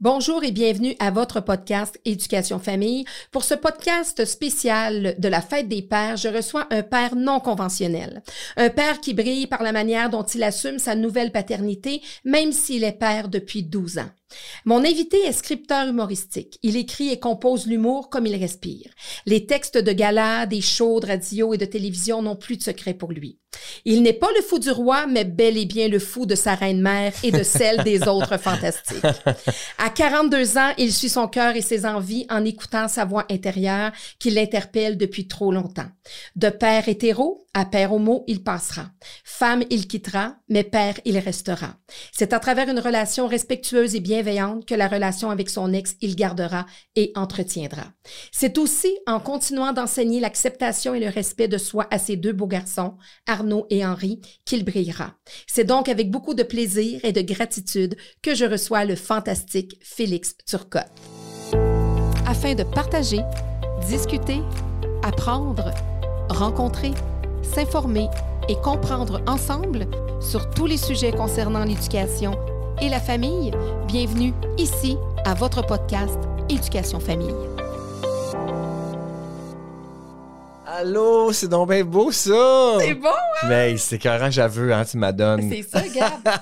Bonjour et bienvenue à votre podcast Éducation Famille. Pour ce podcast spécial de la fête des pères, je reçois un père non conventionnel. Un père qui brille par la manière dont il assume sa nouvelle paternité, même s'il est père depuis 12 ans. Mon invité est scripteur humoristique. Il écrit et compose l'humour comme il respire. Les textes de gala, des shows de radio et de télévision n'ont plus de secret pour lui. Il n'est pas le fou du roi, mais bel et bien le fou de sa reine-mère et de celle des autres fantastiques. À 42 ans, il suit son cœur et ses envies en écoutant sa voix intérieure qui l'interpelle depuis trop longtemps. De père hétéro à père homo, il passera. Femme, il quittera, mais père, il restera. C'est à travers une relation respectueuse et que la relation avec son ex, il gardera et entretiendra. C'est aussi en continuant d'enseigner l'acceptation et le respect de soi à ses deux beaux garçons, Arnaud et Henri, qu'il brillera. C'est donc avec beaucoup de plaisir et de gratitude que je reçois le fantastique Félix Turcotte. Afin de partager, discuter, apprendre, rencontrer, s'informer et comprendre ensemble sur tous les sujets concernant l'éducation et la famille, bienvenue ici à votre podcast Éducation Famille. Allô, c'est donc bien beau ça! C'est bon, hein? Mais c'est carrément j'avoue, hein, tu m'adonnes. C'est ça,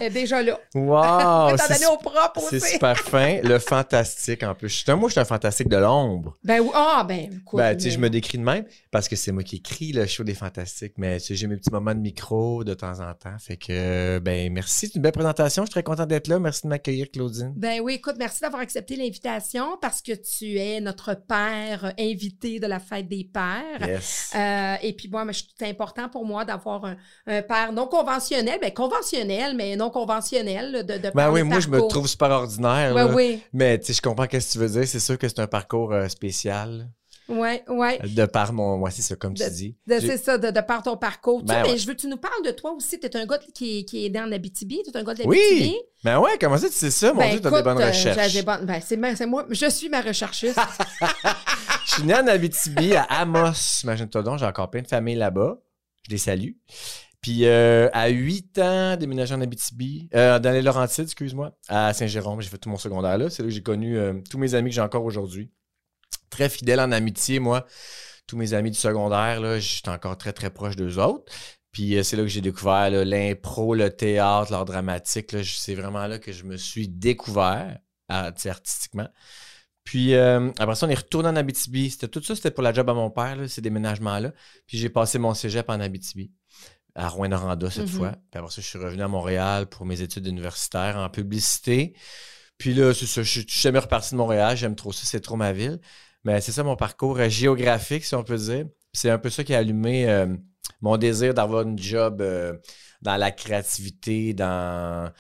est déjà là. Wow! T'en au propre c'est super fin. Le fantastique en plus. Je suis un- moi, je suis un fantastique de l'ombre. Ben oui, ah, ben, écoute, Ben, tu sais, je me décris de même parce que c'est moi qui écris le show des fantastiques, mais tu sais, j'ai mes petits moments de micro de temps en temps. Fait que, ben, merci. C'est une belle présentation. Je suis très content d'être là. Merci de m'accueillir, Claudine. Ben oui, écoute, merci d'avoir accepté l'invitation parce que tu es notre père invité de la fête des pères. Yes. Euh, et puis, bon, mais c'est important pour moi d'avoir un, un père non conventionnel, ben conventionnel, mais non conventionnel, là, de, de Ben oui, moi, je me trouve super ordinaire. Ouais, oui, Mais tu sais, je comprends ce que tu veux dire. C'est sûr que c'est un parcours euh, spécial. Ouais, ouais. De par mon. Moi, c'est ça, comme tu dis. C'est ça, de, de par ton parcours. Tu Ben mais ouais. je veux que tu nous parles de toi aussi? Tu es un gars qui, est- qui est dans l'Abitibi. Tu es un gars de l'Abitibi. Oui! Ben ouais, comment ça, tu sais ça? Mon Ben, Dieu, t'as des écoute, bonnes euh, recherches. des bonnes- ben, c'est moi. Je suis ma recherchiste. Je suis né en Abitibi, à Amos. Imagine-toi donc, j'ai encore plein de familles là-bas. Je les salue. Puis euh, à 8 ans, déménagé en Abitibi, euh, dans les Laurentides, excuse-moi, à Saint-Jérôme. J'ai fait tout mon secondaire là. C'est là que j'ai connu euh, tous mes amis que j'ai encore aujourd'hui. Très fidèle en amitié, moi. Tous mes amis du secondaire, là, j'étais encore très, très proche d'eux autres. Puis euh, c'est là que j'ai découvert l'impro, le théâtre, l'art dramatique. C'est vraiment là que je me suis découvert à- artistiquement. Puis euh, après ça, on est retourné en Abitibi. C'était tout ça, c'était pour la job à mon père, là, ces déménagements-là. Puis j'ai passé mon cégep en Abitibi, à Rouen-Noranda cette Mhm. fois. Puis après ça, je suis revenu à Montréal pour mes études universitaires en publicité. Puis là, c'est ça, je suis jamais reparti de Montréal. J'aime trop ça, c'est trop ma ville. Mais c'est ça mon parcours euh, géographique, si on peut dire. C'est un peu ça qui a allumé euh, mon désir d'avoir une job euh, dans la créativité, dans...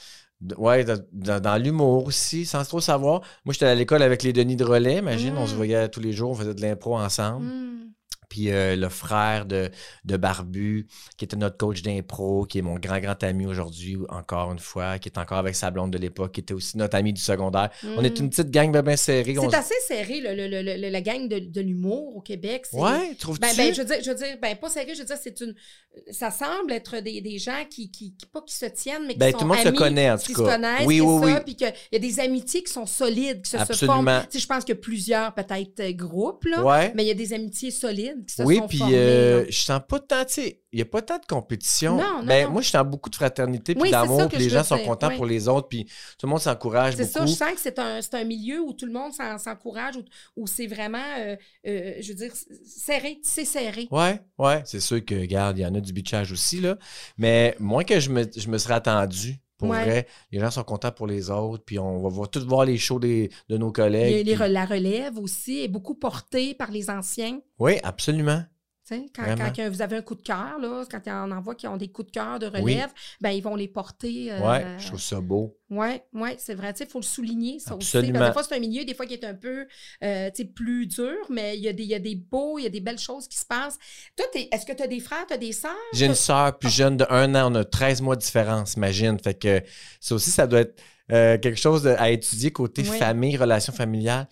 d- Ouais, dans, dans- dans l'humour aussi, sans trop savoir. Moi, j'étais à l'école avec les Denis de Relais, imagine, on se Mm. voyait tous les jours, on faisait de l'impro ensemble. Hmm. Puis euh, le frère de, de Barbu, qui était notre coach d'impro, qui est mon grand, grand ami aujourd'hui, encore une fois, qui est encore avec sa blonde de l'époque, qui était aussi notre ami du secondaire. On est Hmm. une petite gang bien, bien serrée. C'est se- assez serré, le, le- le- la gang de, de l'humour au Québec. Ouais, trouves-tu? Ben, ben, je veux dire, je veux dire, ben, pas sérieux, je veux dire, c'est une, ça semble être des, des gens qui, qui, qui- pas qui se tiennent, mais qui Ben, sont tout le monde se connaît, en tout se cas. connaissent, Oui, oui, ça, oui. puis qu'il y a des amitiés qui sont solides, qui se, se forment. Tu sais, je pense qu'il y a plusieurs, peut-être, groupes, là, Ouais. mais il y a des amitiés solides qui se Oui, sont puis formées. euh, là. je sens pas tant, tu sais, il n'y a pas tant de compétition. Non, non, ben, non. moi, je sens beaucoup de fraternité puis Oui, d'amour, puis les gens sont contents oui. pour les autres, puis tout le monde s'encourage C'est ça, je sens que c'est un, un milieu où tout le monde s'en- s'encourage, où, où c'est vraiment, euh, euh, je veux dire, serré, c'est serré. Ouais, ouais, c'est sûr que, regarde, il y en a du bitchage aussi, là. Mais moins que je me, je me serais attendu, pour Ouais. vrai, les gens sont contents pour les autres, puis on va voir, tous voir les shows des, de nos collègues. les puis- re- la relève aussi est beaucoup portée par les anciens. Oui, absolument. Quand, vous avez un coup de cœur, quand il y en envoie qui ont des coups de cœur de relève, Oui. ben, ils vont les porter. euh, Ouais, je trouve ça beau. Ouais, ouais, c'est vrai. Il faut le souligner, ça aussi. Parce que des fois, c'est un milieu, des fois, qui est un peu euh, plus dur, mais il y, a des, il y a des beaux, il y a des belles choses qui se passent. Toi, est-ce que tu as des frères, tu as des sœurs? J'ai une sœur plus jeune de un an, on a 13 mois de différence, imagine. Fait que ça aussi, ça doit être euh, quelque chose à étudier côté Oui. famille, relations familiales.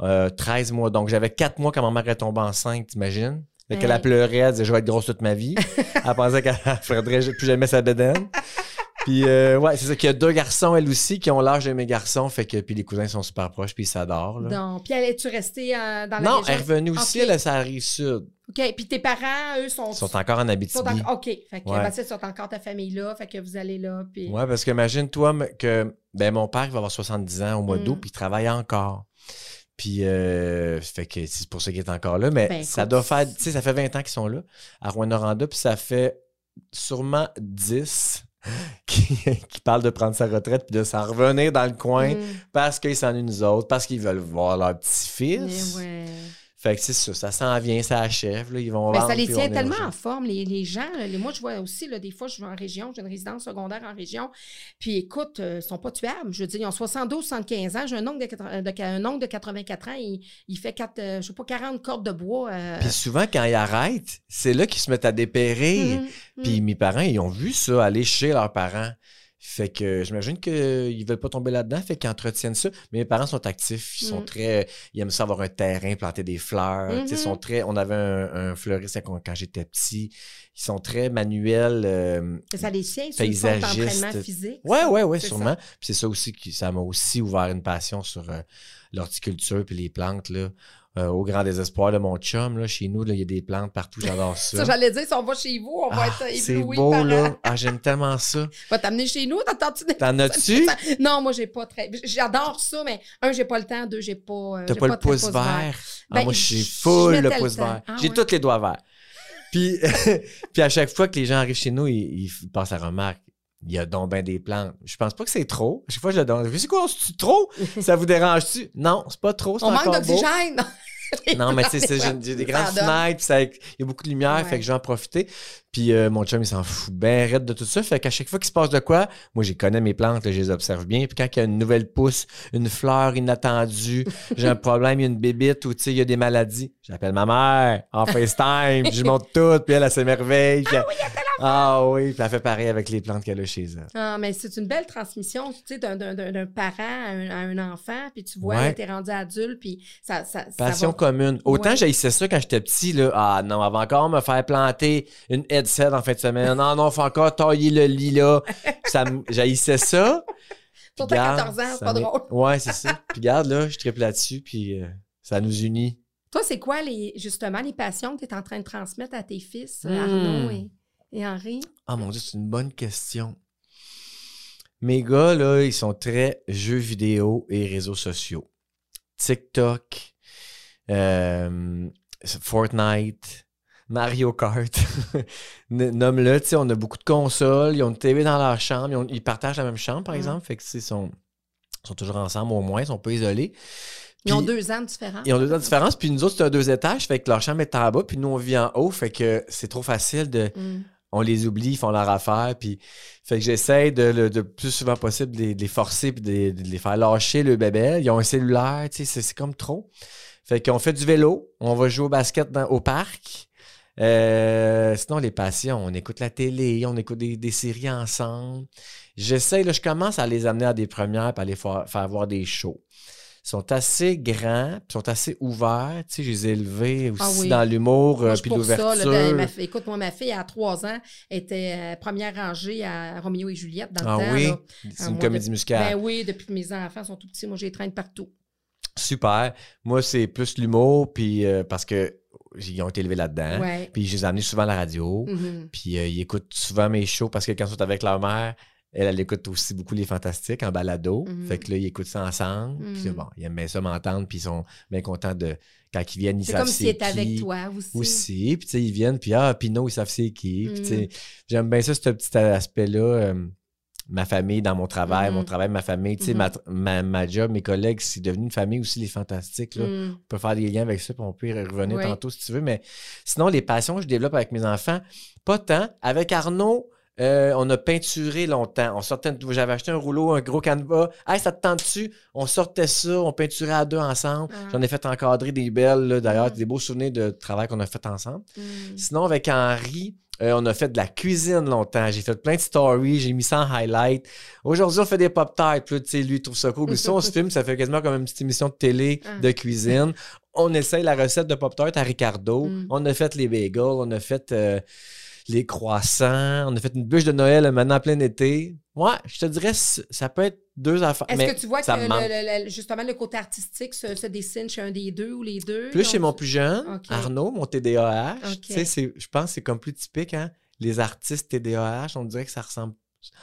Euh, 13 mois. Donc, j'avais 4 mois quand ma mère est tombée enceinte, t'imagines? Fait qu'elle a pleuré, elle disait « Je vais être grosse toute ma vie ». Elle pensait qu'elle ne ferait plus jamais sa bédaine. puis euh, ouais, c'est ça qu'il y a deux garçons, elle aussi, qui ont l'âge de mes garçons. Fait que puis les cousins sont super proches, puis ils s'adorent. là. Non. Puis, elle es-tu restée euh, dans la Non, région? elle est revenue aussi, Ok. là, ça arrive sud. OK. Puis, tes parents, eux, sont... Ils sont encore en Abitibi. sont en- OK. Fait que, Ouais. ben, t'as encore ta famille là. Fait que vous allez là. Puis... Ouais, parce que imagine-toi que ben, mon père il va avoir 70 ans au mois Mm. d'août, puis il travaille encore. Puis, euh, fait que c'est pour ça qu'il est encore là. Mais Ben, ça doit faire, tu sais, ça fait 20 ans qu'ils sont là, à Rwanda, puis ça fait sûrement 10 qui, qui parlent de prendre sa retraite, puis de s'en revenir dans le coin Mm. parce qu'ils s'ennuient nous autres, parce qu'ils veulent voir leur petit-fils. ouais. Fait que c'est ça, ça s'en vient, ça achève. Là, ils vont Ben, vendre, ça les puis tient tellement en forme, les, les gens. là. Moi, je vois aussi, là, des fois, je vais en région, j'ai une résidence secondaire en région. Puis écoute, euh, ils sont pas tuables. Je veux dire, ils ont 72, 75 ans. J'ai un oncle de, 80 de- un oncle de 84 ans. Il, il fait quatre, euh, je sais pas, 40 cordes de bois. euh, Puis souvent, quand ils arrêtent, c'est là qu'ils se mettent à dépérir. mhm, Puis mhm. mes parents, ils ont vu ça aller chez leurs parents. Fait que j'imagine qu'ils veulent pas tomber là-dedans, fait qu'ils entretiennent ça. Mais mes parents sont actifs, ils sont Mm. très. Ils aiment ça avoir un terrain, planter des fleurs. Ils Mhm. sont très. On avait un, un fleuriste quand, quand j'étais petit. Ils sont très manuels. euh, ça les tient, c'est une sorte paysagiste. d'entraînement physique. Ouais, ouais, sûrement. Puis c'est ça aussi qui ça m'a aussi ouvert une passion sur euh, l'horticulture puis les plantes là. Euh, au grand désespoir de mon chum là, chez nous il y a des plantes partout, j'adore ça. Ça, j'allais dire, si on va chez vous, on va Ah, être c'est ébloui beau par... là. Ah, j'aime tellement ça. Va t'amener chez nous, t'entends-tu? des- T'en as-tu? Non, moi, j'ai pas très... J'adore ça, mais un, j'ai pas le temps. Deux, j'ai pas... euh, T'as pas le pouce vert? Ah, Ben, moi, j'ai full le pouce vert. Ah, j'ai ouais. tous les doigts verts. Puis, puis à chaque fois que les gens arrivent chez nous, ils, ils passent la remarque. Il y a donc ben des plantes. Je pense pas que c'est trop. Chaque fois, je le demande. C'est quoi, c'est trop? Ça vous dérange-tu? Non, c'est pas trop. c'est On manque beau. d'oxygène. Non, mais tu sais, j'ai des grandes fenêtres, puis il y a beaucoup de lumière, Ouais. fait que je vais en profiter. Puis euh, mon chum, il s'en fout bien raide de tout ça. Fait qu'à chaque fois qu'il se passe de quoi, moi, j'ai connais mes plantes, là, je les observe bien. Puis quand il y a une nouvelle pousse, une fleur inattendue, j'ai un problème, il y a une bébite ou tu sais, il y a des maladies, j'appelle ma mère en FaceTime, je montre tout, puis elle, elle s'émerveille. puis elle- Ah oui, puis elle fait pareil avec les plantes qu'elle a chez elle. Ah, mais c'est une belle transmission, tu sais, d'un- d'un d'un- d'un parent à un, à un enfant, puis tu vois, Ouais. t'es rendu adulte, puis ça, ça, ça Passion va- commune. Autant Ouais. j'haïssais ça quand j'étais petit, là. Ah non, va encore me faire planter une en fin de semaine. Non, non, faut encore tailler le lit là. Ça j'haïssais ça. Surtout à garde, 14 ans, c'est pas drôle. Ouais, c'est ça. Puis regarde, là, je triple là-dessus, puis euh, ça nous unit. Toi, c'est quoi, les, justement, les passions que tu es en train de transmettre à tes fils, Hmm. Arnaud et, et Henri? Ah mon Dieu, c'est une bonne question. Mes gars, là, ils sont très jeux vidéo et réseaux sociaux. TikTok, euh, Fortnite, Mario Kart. Nomme-le, tu sais, on a beaucoup de consoles, ils ont une TV dans leur chambre, ils, ont- ils partagent la même chambre, par Mm. exemple, fait que, ils sont, ils sont toujours ensemble au moins, ils sont pas isolés. Ils ont deux ans de différence. ils ont deux ans de différence, puis nous autres, c'est un deux étages, fait que leur chambre est en bas, puis nous, on vit en haut, fait que c'est trop facile de, Mm. on les oublie, ils font leur affaire. Puis, fait que j'essaie de, le de plus souvent possible de les, de les forcer puis de, les- de les faire lâcher le bébé. Ils ont un cellulaire, tu sais, c'est- c'est comme trop. Fait qu'on fait du vélo, on va jouer au basket dans- au parc. Euh, sinon, les passions, on écoute la télé, on écoute des, des séries ensemble. J'essaie, là, je commence à les amener à des premières puis à les faire, faire voir des shows. Ils sont assez grands, puis ils sont assez ouverts. Tu sais, je les ai élevés aussi Ah oui. dans l'humour, euh, puis l'ouverture. ben, ma fille- écoute, moi, ma fille, à trois ans, était euh, première rangée à Roméo et Juliette dans Ah le temps. oui, c'est Ah, une comédie de- musicale. Ben oui, depuis que mes enfants sont tout petits, moi, je les traîne partout. Super. Moi, c'est plus l'humour, puis euh, parce que ils ont été élevés là-dedans. Ouais. Puis je les ai amenés souvent à la radio. Mhm. Puis euh, ils écoutent souvent mes shows parce que quand ils sont avec leur mère, elle, elle écoute aussi beaucoup les fantastiques en balado. Mhm. Fait que là, ils écoutent ça ensemble. Puis Mhm. bon, ils aiment bien ça m'entendre, puis ils sont bien contents de. Quand ils viennent, ils C'est savent comme c'est étaient avec qui. toi aussi. Aussi. Puis tu sais, ils viennent, puis ah, Pinot, ils savent c'est qui. Puis tu sais, j'aime bien ça, ce petit aspect-là. euh, ma famille dans mon travail, mon travail, ma famille, tu sais, Mhm. ma, ma, ma job, mes collègues, c'est devenu une famille aussi, les fantastiques. Là Mm. on peut faire des liens avec ça, puis on peut y revenir Oui. tantôt si tu veux. Mais sinon, les passions que je développe avec mes enfants, pas tant. Avec Arnaud, euh, on a peinturé longtemps. On sortait, j'avais acheté un rouleau, un gros canevas. Hey, ça te tente dessus? On sortait ça, on peinturait à deux ensemble. Ah. J'en ai fait encadrer des belles, d'ailleurs, des beaux souvenirs de travail qu'on a fait ensemble. Mm. Sinon, avec Henri, euh, on a fait de la cuisine longtemps. J'ai fait plein de stories, j'ai mis ça en highlight. Aujourd'hui, on fait des pop-tarts. Puis là, tu sais, lui, il trouve ça cool. Puis ça, on se filme, ça fait quasiment comme une petite émission de télé Ah. de cuisine. On essaye la recette de pop-tart à Ricardo. Mm. On a fait les bagels, on a fait euh, les croissants. On a fait une bûche de Noël maintenant en plein été. Ouais, je te dirais, ça peut être deux affaires. Est-ce que tu vois que le- le- le- justement le côté artistique se, se dessine chez un des deux ou les deux? Plus chez mon plus jeune. Arnaud, mon TDAH. Je pense que c'est comme plus typique, hein. Les artistes TDAH, on dirait que ça ressemble.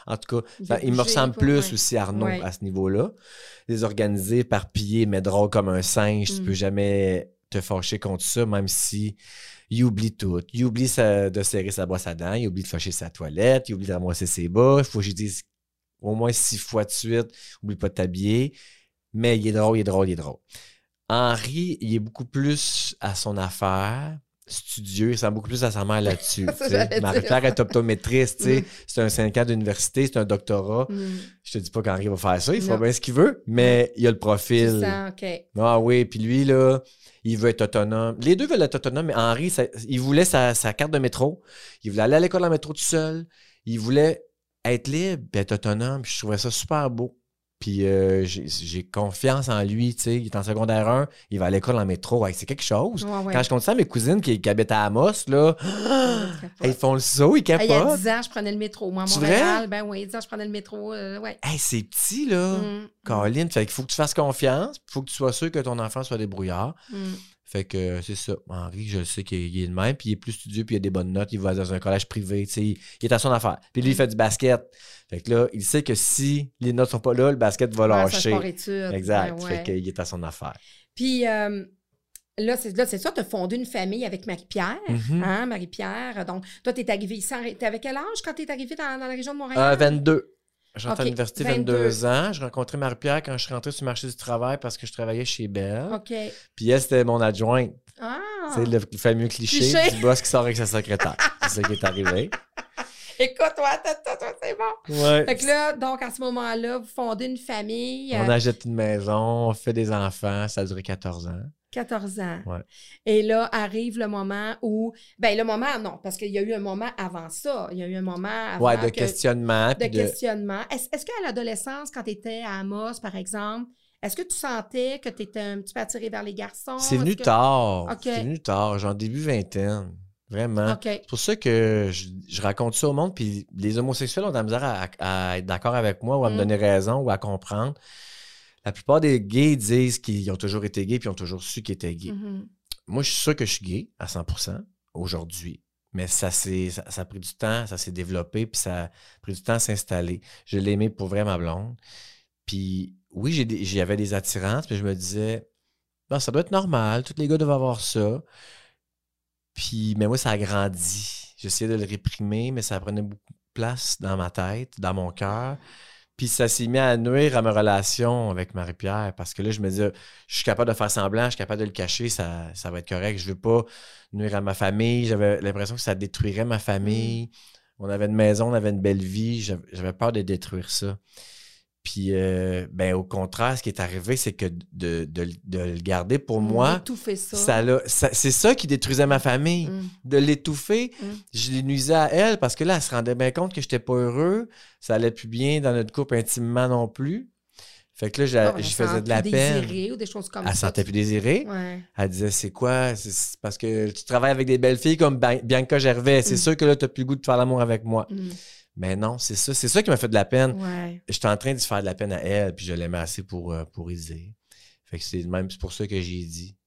En tout cas, ça- veut il me ressemble pas, plus ouais. aussi, Arnaud, Ouais. à ce niveau-là. Les organisés, éparpillés, mais drôles comme un singe, tu Mm. peux jamais te fâcher contre ça, même si il oublie tout. Il oublie sa- de serrer sa brosse à dents, il oublie de fâcher sa toilette, il oublie de ramasser ses bas. Il faut que je dise au moins six fois de suite, oublie pas de t'habiller. Mais il est drôle, il est drôle, il est drôle. Henri, il est beaucoup plus à son affaire, studieux, il sent beaucoup plus à sa mère là-dessus. Marie-Claire est optométriste, tu sais. Mm. c'est un 5 ans d'université, c'est un doctorat. Hmm. Je te dis pas qu'Henri va faire ça, il fera bien ce qu'il veut, mais il a le profil. sens. Ah oui, puis lui, là, il veut être autonome. Les deux veulent être autonomes, mais Henri, ça- il voulait sa, sa carte de métro. Il voulait aller à l'école en métro tout seul. Il voulait être libre, être autonome. Je trouvais ça super beau. Puis euh, j'ai confiance en lui, tu sais. Il est en secondaire 1, il va à l'école en métro. C'est quelque chose. Ouais, ouais. Quand je compte ça à mes cousines qui, qui habitent à Amos, là, ils font le saut, ils Ah, il y a capotent. 10 ans, je prenais le métro. Moi, à C'est Montréal, ben oui, 10 ans, je prenais le métro. euh, ouais. Hey, c'est petit, là. Hmm. Colin, fait qu'il faut que tu fasses confiance, il faut que tu sois sûr que ton enfant soit débrouillard. Hmm. Fait que c'est ça. Henri, je le sais qu'il il est le même, puis il est plus studieux, puis il a des bonnes notes, il va dans un collège privé, tu sais, il, est à son affaire. Puis lui, il fait du basket. Fait que là, il sait que si les notes sont pas là, le basket va Ouais, lâcher. sport. Exact. Ouais. Fait qu'il est à son affaire. Puis euh, là, c'est là, c'est ça, tu as fondé une famille avec Marie-Pierre. Mhm. Hein, Marie-Pierre. Donc, toi, tu es arrivé ici. Tu avais quel âge quand tu es arrivé dans, dans la région de Montréal? Euh, 22. Je rentre Ok, à l'université 22. 22 ans. Je rencontrais Marie-Pierre quand je suis rentré sur le marché du travail parce que je travaillais chez Bell. OK. Puis elle, c'était mon adjointe. Ah! C'est le fameux cliché, Cliché. du boss qui sort avec sa secrétaire. c'est ça qui est arrivé. Écoute, toi, toi, toi, toi, c'est bon. Ouais. Fait que là, donc, à ce moment-là, vous fondez une famille. On euh, achète une maison, on fait des enfants, ça a duré 14 ans. 14 ans. Ouais. Et là, arrive le moment où. Ben, le moment, non, parce qu'il y a eu un moment avant ça. Il y a eu un moment avant. Ouais, de que- questionnement. de questionnement. Est-ce est-ce qu'à l'adolescence, quand tu étais à Amos, par exemple, est-ce que tu sentais que tu étais un petit peu attiré vers les garçons? C'est venu que- tard. C'est venu tard, genre début vingtaine. Vraiment. C'est pour ça que je, je raconte ça au monde, puis les homosexuels ont de la misère à, à être d'accord avec moi ou à me Mm. donner raison ou à comprendre. La plupart des gays disent qu'ils ont toujours été gays puis ils ont toujours su qu'ils étaient gays. Mhm. Moi, je suis sûr que je suis gay à 100% aujourd'hui. Mais ça, ça, ça a pris du temps, ça s'est développé, puis ça a pris du temps à s'installer. Je l'ai aimé pour vrai, ma blonde. Puis oui, j'ai des- j'avais des attirances, puis je me disais, Bon, ça doit être normal, tous les gars doivent avoir ça. Puis, mais moi, ça a grandi. J'essayais de le réprimer, mais ça prenait beaucoup de place dans ma tête, dans mon cœur. Puis ça s'est mis à nuire à ma relation avec Marie-Pierre parce que là, je me disais, je suis capable de faire semblant, je suis capable de le cacher, ça, ça va être correct. Je veux pas nuire à ma famille. J'avais l'impression que ça détruirait ma famille. On avait une maison, on avait une belle vie. J'avais j'avais peur de détruire ça. Puis, euh, ben, au contraire, ce qui est arrivé, c'est que de, de- de le garder pour moi, ça. ça c'est ça qui détruisait ma famille. Mm. De l'étouffer, Mm. je les nuisais à elle parce que là, elle se rendait bien compte que j'étais pas heureux. Ça allait plus bien dans notre couple intimement non plus. Fait que là, Bon, elle je faisais de la plus peine. désirée ou des choses comme Elle ça. se sentait plus désirée. Ouais. Elle disait, c'est quoi? C'est- parce que tu travailles avec des belles filles comme Bianca Gervais. C'est Mm. sûr que là, tu plus le goût de faire l'amour avec moi. Mais non, c'est ça. C'est ça qui m'a fait de la peine. Ouais. J'étais en train de faire de la peine à elle, puis je l'aimais assez pour, euh, pour y dire. Fait que c'est même c'est pour ça que j'ai dit.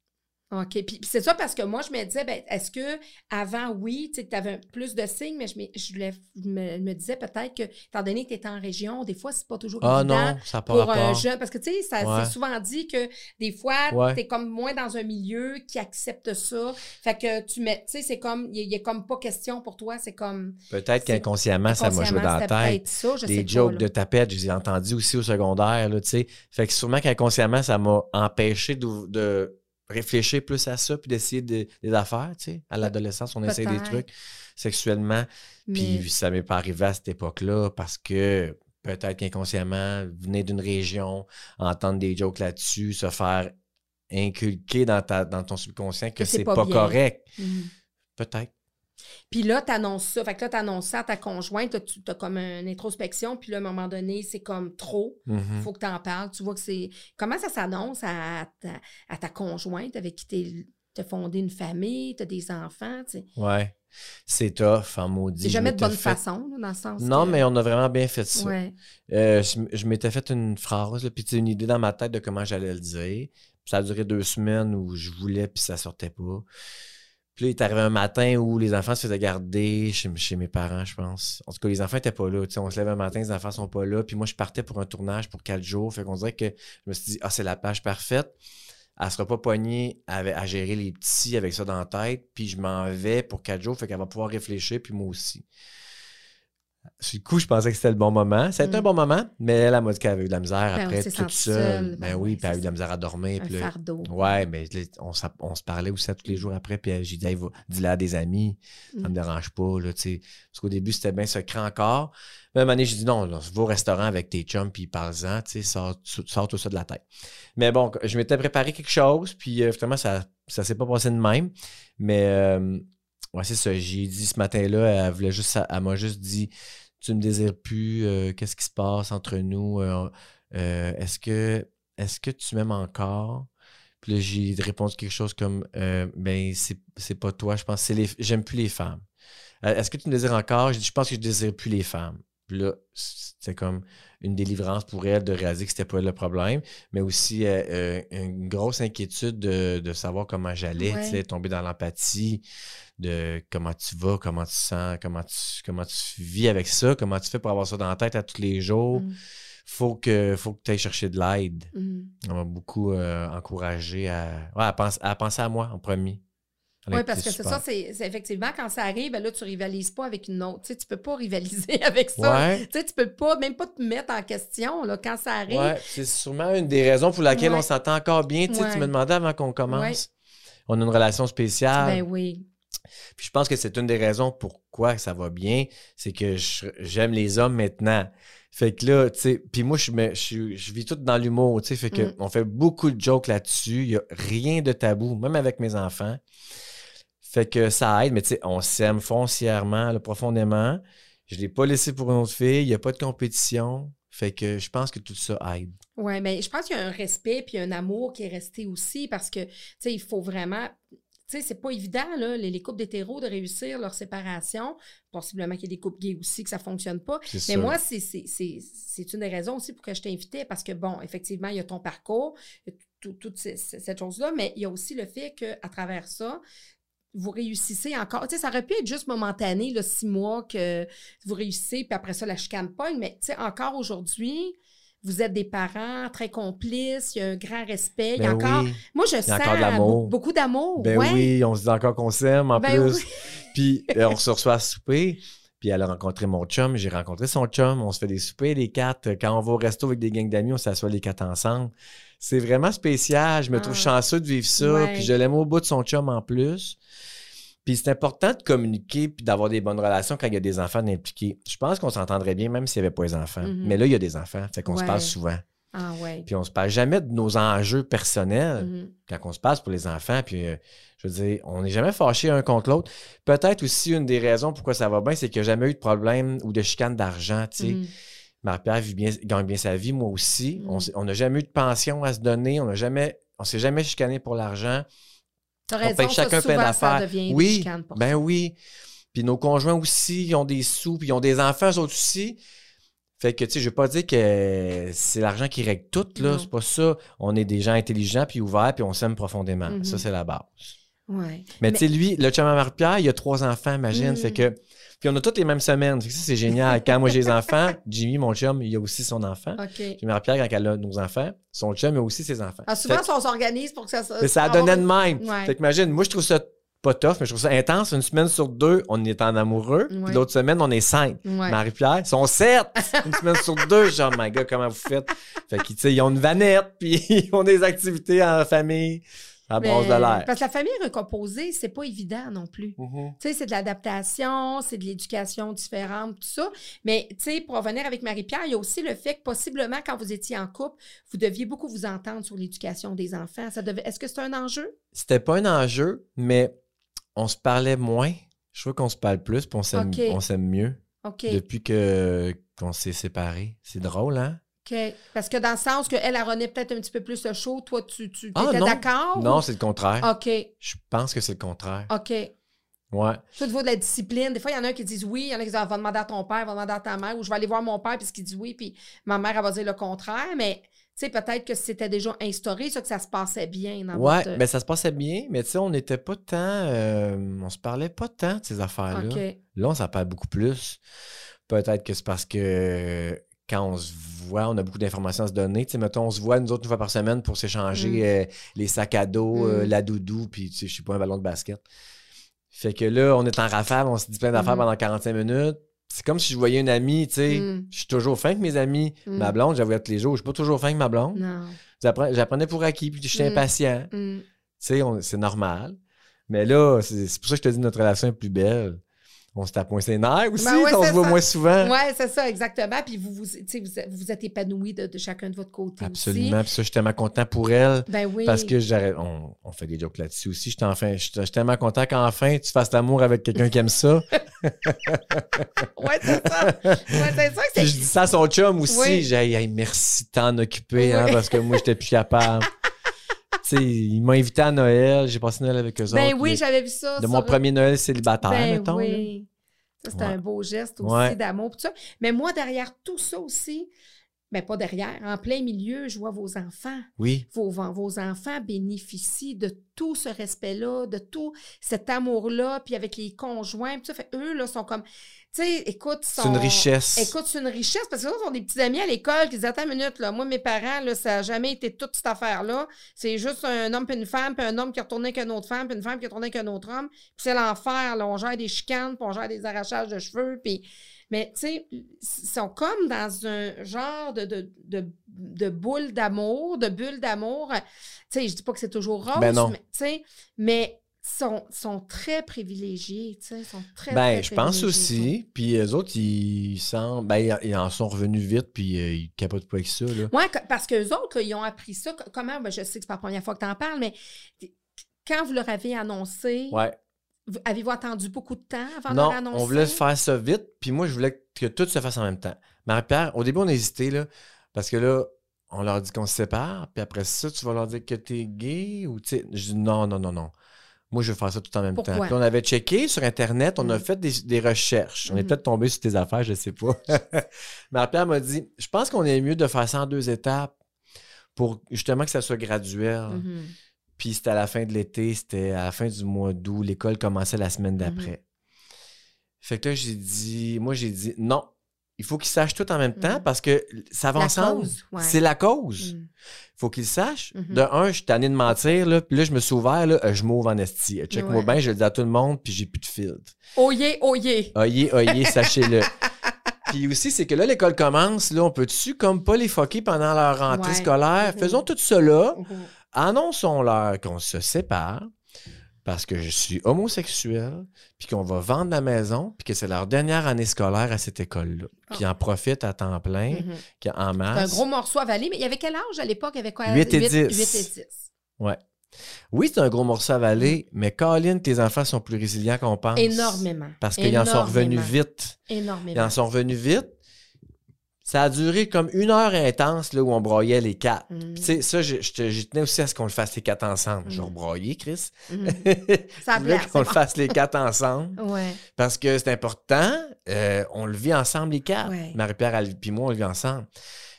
OK. Puis, puis c'est ça parce que moi, je me disais, ben, est-ce que avant, oui, tu avais plus de signes, mais je, me, je voulais- me, me disais peut-être que, étant donné que tu étais en région, des fois, c'est pas toujours Ah évident non, ça pour un jeune. Parce que, tu sais, ça Ouais. c'est souvent dit que des fois, Ouais. tu es comme moins dans un milieu qui accepte ça. Fait que tu mets, tu sais, c'est comme, il n'y a, comme pas question pour toi, c'est comme. Peut-être qu'inconsciemment, ça m'a joué dans la tête. ça, je sais Des jokes de tapette, je les ai entendus aussi au secondaire, tu sais. Fait que sûrement qu'inconsciemment, ça m'a empêché de, de réfléchir plus à ça puis d'essayer de- des affaires, tu sais. À l'adolescence, on essaie des trucs sexuellement. Mais- Puis ça m'est pas arrivé à cette époque-là parce que peut-être qu'inconsciemment, venir d'une région, entendre des jokes là-dessus, se faire inculquer dans, ta, dans ton subconscient que c'est pas pas, correct. Mhm. Peut-être. Puis là, tu annonces ça. Fait que là, tu annonces ça à ta conjointe. Tu as comme une introspection. Puis là, à un moment donné, c'est comme trop. Il Mhm. faut que tu en parles. Tu vois que c'est. Comment ça s'annonce à ta, à ta conjointe avec qui tu as fondé une famille, tu as des enfants, tu sais? Ouais. C'est tough, en maudit. C'est jamais de bonne fait- façon, là, dans le sens. Non, que- mais on a vraiment bien fait ça. Ouais. Euh, je, je m'étais fait une phrase, là, puis une idée dans ma tête de comment j'allais le dire. Puis ça a duré deux semaines où je voulais, puis ça sortait pas. Puis là, il est arrivé un matin où les enfants se faisaient garder chez, mes parents, je pense. En tout cas, les enfants étaient pas là. Tu sais, on se lève un matin, les enfants sont pas là. Puis moi, je partais pour un tournage pour quatre jours. Fait qu'on dirait que je me suis dit, ah, c'est la page parfaite. Elle sera pas poignée avec- à gérer les petits avec ça dans la tête. Puis je m'en vais pour quatre jours. Fait qu'elle va pouvoir réfléchir, puis moi aussi. Sur le coup, je pensais que c'était le bon moment. Ça a été Mm. un bon moment, mais elle, elle m'a dit qu'elle avait eu de la misère Ben, après, toute seule. Ben Ben oui, puis elle a eu de la misère à dormir. Un puis là- fardeau. Ouais, mais on, se parlait aussi tous les jours après, puis j'ai dit, hey, dis-le à des amis, ça me Mm. dérange pas, là, tu sais. Parce qu'au début, c'était bien secret encore. Mais à un moment donné, j'ai dit, non, là, va au restaurant avec tes chums, puis parle-en, tu sais, sors, sors tout ça de la tête. Mais bon, je m'étais préparé quelque chose, puis euh, finalement, ça, ça s'est pas passé de même. Mais, euh, ouais, c'est ça, j'ai dit ce matin-là, elle voulait juste, elle m'a juste dit, tu me désires plus, euh, qu'est-ce qui se passe entre nous, euh, euh, est-ce que, est-ce que tu m'aimes encore? Puis là, j'ai répondu quelque chose comme Ben, c'est pas toi, je pense, c'est les. J'aime plus les femmes. Est-ce que tu me désires encore? J'ai dit, je pense que je désire plus les femmes. Puis là, c'était comme une délivrance pour elle de réaliser que c'était pas elle le problème, mais aussi euh, euh, une grosse inquiétude de, de savoir comment j'allais, Ouais. tu sais, tomber dans l'empathie, de comment tu vas, comment tu sens, comment tu, comment tu vis avec ça, comment tu fais pour avoir ça dans la tête à tous les jours. Mm. Faut que, faut que tu ailles chercher de l'aide. Mm. On m'a beaucoup euh, encouragé à, ouais, à, penser, à penser à moi en premier. Oui, parce que c'est ça, c'est effectivement quand ça arrive, ben là, tu rivalises pas avec une autre. Tu sais, tu peux pas rivaliser avec ça. Ouais, Tu sais, tu peux pas, même pas te mettre en question là, quand ça arrive. ouais, c'est sûrement une des raisons pour laquelle Ouais. on s'entend encore bien. Tu sais, tu me demandais avant qu'on commence. On a une relation spéciale. Ben oui. Puis je pense que c'est une des raisons pourquoi ça va bien, c'est que j'aime les hommes maintenant. Fait que là, tu sais, puis moi, je, me- je, je vis tout dans l'humour, tu sais, fait que Mm. on fait beaucoup de jokes là-dessus. Il y a rien de tabou, même avec mes enfants. Fait que ça aide, mais tu sais, on s'aime foncièrement, là, profondément. Je l'ai pas laissé pour une autre fille, il n'y a pas de compétition. Fait que je pense que tout ça aide. Oui, mais je pense qu'il y a un respect puis un amour qui est resté aussi parce que, tu sais, il faut vraiment. Tu sais, c'est pas évident, là, les, les couples d'hétéros, de réussir leur séparation. Possiblement qu'il y ait des couples gays aussi que ça fonctionne pas. Mais moi, c'est- une des raisons aussi pour que je t'invitais parce que, bon, effectivement, il y a ton parcours, a toute cette chose-là, mais il y a aussi le fait qu'à travers ça, vous réussissez encore. Tu sais, ça aurait pu être juste momentané, là, six mois que vous réussissez, puis après ça, la chicane pogne, mais tu sais, encore aujourd'hui, vous êtes des parents très complices, il y a un grand respect, il y a Ben encore... oui. Moi, je y a sens beaucoup, beaucoup d'amour. Ben ouais. oui, on se dit encore qu'on s'aime en Ben plus. oui. Puis euh, on se reçoit à souper. Puis elle a rencontré mon chum, j'ai rencontré son chum. On se fait des soupers, les quatre. Quand on va au resto avec des gangs d'amis, on s'assoit les quatre ensemble. C'est vraiment spécial. Je me trouve Ah. chanceux de vivre ça. Ouais. Puis je l'aime au bout de son chum en plus. Puis c'est important de communiquer puis d'avoir des bonnes relations quand il y a des enfants impliqués. Je pense qu'on s'entendrait bien même s'il n'y avait pas les enfants. Mhm. Mais là, il y a des enfants. Fait qu'on se parle souvent. Ah ouais. Puis on se parle jamais de nos enjeux personnels Mhm. quand on se passe pour les enfants, puis euh, je veux dire, on n'est jamais fâchés un contre l'autre. Peut-être aussi une des raisons pourquoi ça va bien, c'est qu'il n'y a jamais eu de problème ou de chicane d'argent. Tu sais, Mhm. Vit bien- gagne bien sa vie, moi aussi. Mhm. On n'a jamais eu de pension à se donner, on n'a jamais, on s'est jamais chicané pour l'argent. Raison, paye chacun devient des Oui, ben oui. Puis nos conjoints aussi, ils ont des sous, puis ils ont des enfants, eux autres aussi. Fait que, tu sais, je veux pas dire que c'est l'argent qui règle tout, là. C'est pas ça. On est des gens intelligents, puis ouverts, puis on s'aime profondément. Ça, c'est la base. Ouais. Mais, tu sais, lui, le chum à Marie-Pierre, il a trois enfants, imagine. Mm. Fait que. Puis on a toutes les mêmes semaines. Ça, c'est génial. Quand moi j'ai les enfants, Jimmy, mon chum, il a aussi son enfant. OK. Puis Marie-Pierre, quand elle a nos enfants, son chum a aussi ses enfants. Ah, souvent, que- on s'organise pour que ça... mais ça donnait de même. Ouais. Fait que imagine, moi, je trouve ça pas tough, mais je trouve ça intense. Une semaine sur deux, on est en amoureux. Puis l'autre semaine, on est cinq. Ouais. Marie-Pierre, ils sont sept. Une semaine sur deux. Genre, my God, comment vous faites? Fait qu'ils, ils ont une vanette, puis ils ont des activités en famille. À base de l'air. Parce que la famille recomposée, c'est pas évident non plus. Mhm. Tu sais, c'est de l'adaptation, c'est de l'éducation différente, tout ça. Mais, tu sais, pour revenir avec Marie-Pierre, il y a aussi le fait que possiblement, quand vous étiez en couple, vous deviez beaucoup vous entendre sur l'éducation des enfants. Ça devait... Est-ce que c'est un enjeu? C'était pas un enjeu, mais on se parlait moins. Je trouve qu'on se parle plus, puis on s'aime, Ok. on s'aime mieux depuis que, qu'on s'est séparés. C'est drôle, hein? OK. Parce que dans le sens qu'elle, elle renaît peut-être un petit peu plus show, toi, tu, tu Ah, étais d'accord? Non, ou- c'est le contraire. OK. Je pense que c'est le contraire. OK. Ouais. Tout au niveau de la discipline. Des fois, il y en a qui disent oui, il y en a qui disent ah, va demander à ton père, va demander à ta mère, ou je vais aller voir mon père, puis qu'il dit oui, puis ma mère, elle va dire le contraire. Mais, tu sais, peut-être que c'était déjà instauré, ça, que ça se passait bien dans Ouais, votre... mais ça se passait bien, mais tu sais, on n'était pas tant. euh, on se parlait pas tant de ces affaires-là. Là, on s'en parle beaucoup plus. Peut-être que c'est parce que quand on se voit, on a beaucoup d'informations à se donner. Tu sais, mettons, on se voit nous autres une fois par semaine pour s'échanger Mm. euh, les sacs à dos, euh, Mm. la doudou, puis tu sais, je sais pas, un ballon de basket. Fait que là, on est en rafale, on se dit plein d'affaires Mhm. pendant 45 minutes. C'est comme si je voyais une amie, tu sais. Mm. Je suis toujours fin avec mes amis. Mm. Ma blonde, j'avoue tous les jours, je suis pas toujours fin avec ma blonde. Non. J'apprenais pour acquis, puis je suis Mm. impatient. Mm. Tu sais, c'est normal. Mais là, c'est c'est pour ça que je te dis notre relation est plus belle. On se tape moins ses nerfs aussi, Ben ouais, on se voit ça. moins souvent. Ouais, c'est ça, exactement. Puis vous vous, vous, êtes- vous êtes épanouis de, de chacun de votre côté Absolument. aussi. Puis ça, je suis tellement content pour elle. Ben oui. Parce que j'arrête- on, on fait des jokes là-dessus aussi. Je suis enfin, je suis je suis tellement content qu'enfin tu fasses l'amour avec quelqu'un qui aime ça. Ouais, c'est ça. Ouais, c'est ça que je dis ça à son chum aussi. Oui. J'ai hey, merci de t'en occuper, hein, Oui. parce que moi, j'étais plus capable. tu sais, il m'a invité à Noël. J'ai passé Noël avec eux Ben autres. oui, mais j'avais vu ça. de mon premier Noël célibataire, Ben mettons. oui. Ça, Ouais. un beau geste aussi Ouais. d'amour. Mais moi, derrière tout ça aussi, ben pas derrière, en plein milieu, je vois vos enfants. Oui. Vos, vos enfants bénéficient de tout ce respect-là, de tout cet amour-là, puis avec les conjoints. Puis ça fait eux, là, sont comme. Sais, écoute, C'est sont- une richesse. Écoute, c'est une richesse parce que nous, on a des petits amis à l'école qui disent Attends une minute, là, moi, mes parents, là, ça n'a jamais été toute cette affaire-là. C'est juste un homme puis une femme, puis un homme qui a retourné avec une autre femme, puis une femme qui a retourné avec un autre homme. Puis c'est l'enfer, là. On gère des chicanes, puis on gère des arrachages de cheveux, puis. Mais, tu sais, ils sont comme dans un genre de, de, de, de boule d'amour, de bulle d'amour. Tu sais, je dis pas que c'est toujours rose, Ben mais, tu sais, mais sont, sont très privilégiés, tu sais, sont très, Ben, très je pense aussi. Puis eux autres, ils semblent. Ben, ils- en sont revenus vite, puis euh, ils capotent pas avec ça, là. Oui, parce qu'eux autres, là, ils ont appris ça. Co- Comment? Ben, je sais que c'est pas la première fois que tu en parles, mais quand vous leur avez annoncé, Ouais. vous- avez-vous attendu beaucoup de temps avant de Non, leur annoncer? on voulait faire ça vite, puis moi, je voulais que tout se fasse en même temps. Marie-Pierre, au début, on a hésité, là, parce que là, on leur dit qu'on se sépare, puis après ça, tu vas leur dire que t'es gay, ou tu sais, je dis non, non, non, non. Moi, je veux faire ça tout en même Pourquoi? temps. Puis on avait checké sur Internet, on a Mhm. fait des, des recherches. On est Mhm. peut-être tombé sur tes affaires, je sais pas. Marie-Pierre m'a dit, je pense qu'on est mieux de faire ça en deux étapes pour justement que ça soit graduel. Mhm. Puis c'était à la fin de l'été, c'était à la fin du mois d'août. L'école commençait la semaine d'après. Fait que là, j'ai dit, moi, j'ai dit, non, il faut qu'ils sachent tout en même temps Mhm. parce que ça va ensemble. ouais. C'est la cause. Mhm. faut qu'ils sachent. Mhm. De un, je suis tanné de mentir, là, puis là, je me suis ouvert, là, euh, je m'ouvre en esti. Check-moi Ouais. bien, je le dis à tout le monde, puis j'ai plus de filtre. Oyez, oyez. Oyez, oyez, sachez-le. Puis aussi, c'est que là, l'école commence, là, on peut-tu comme pas les foquer pendant leur rentrée Ouais. scolaire? Mhm. Faisons tout cela annonçons-leur qu'on se sépare parce que je suis homosexuel, puis qu'on va vendre la maison, puis que c'est leur dernière année scolaire à cette école-là. Qu'ils en profitent à temps plein, Mhm. qu'en C'est un masse. gros morceau à avaler, mais il y avait quel âge à l'époque? Il y avait quoi? Huit et Huit- dix. huit et 10. Oui, c'est un gros morceau à avaler, mais Colin, tes enfants sont plus résilients qu'on pense. Énormément. Parce qu'ils en sont revenus Énormément. vite. Ils Énormément. en sont revenus vite. Ça a duré comme une heure intense là, où on broyait les quatre. Tu sais, ça, je, je tenais aussi à ce qu'on le fasse les quatre ensemble. Je vais broyer, Chris. Je Ça a voulais qu'on le fasse les quatre ensemble? Ouais. Parce que c'est important. euh, on le vit ensemble, les quatre. Ouais. Marie-Pierre, elle puis moi, on le vit ensemble.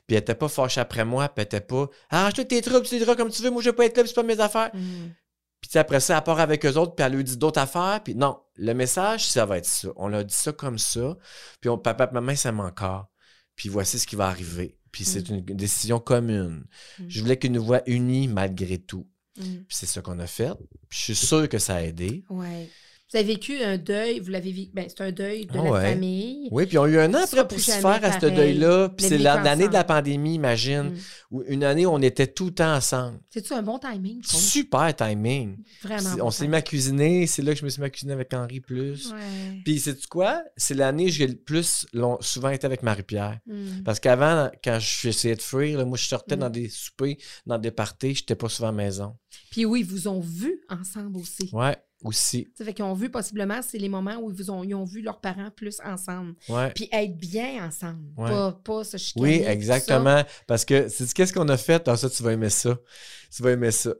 Puis elle était pas fâchée après moi, puis elle était pas « Arrache-toi tes troubles, tu diras comme tu veux, moi je veux pas être là, puis c'est pas mes affaires. Mhm. Puis après ça, elle part avec eux autres, puis elle lui dit d'autres affaires. Puis non, le message, ça va être ça. On l'a dit ça comme ça. Puis on, papa, maman, ça encore. Puis voici ce qui va arriver. Puis c'est une décision commune. Mm. Je voulais nous voient unis malgré tout. Mhm. Puis c'est ça qu'on a fait. Puis je suis sûr que ça a aidé. Ouais. Vous avez vécu un deuil, vous l'avez vécu, ben, c'est un deuil de Ah la ouais. famille. Oui, puis on a eu un an après pour se faire à ce deuil-là. Puis c'est l'année de la pandémie, imagine. Mm. Où une année où on était tout le temps ensemble. C'est-tu un bon timing? Super timing. Vraiment. Bon on s'est mis à cuisiner. C'est là que je me suis mis à cuisiner avec Henri plus. Ouais. Puis, sais-tu quoi? C'est l'année où j'ai le plus souvent été avec Marie-Pierre. Mm. Parce qu'avant, quand je essayais de fuir, là, moi, je sortais Mm. dans des soupers, dans des parties, j'étais pas souvent à la maison. Puis oui, ils vous ont vu ensemble aussi. Ouais, aussi. Ça fait qu'ils ont vu possiblement, c'est les moments où ils, ont, ils ont vu leurs parents plus ensemble. Ouais. Puis être bien ensemble. Ouais. Pas, pas se chicaner. Oui, exactement. Parce que, c'est qu'est-ce qu'on a fait? Ah, ça, tu vas aimer ça. Tu vas aimer ça.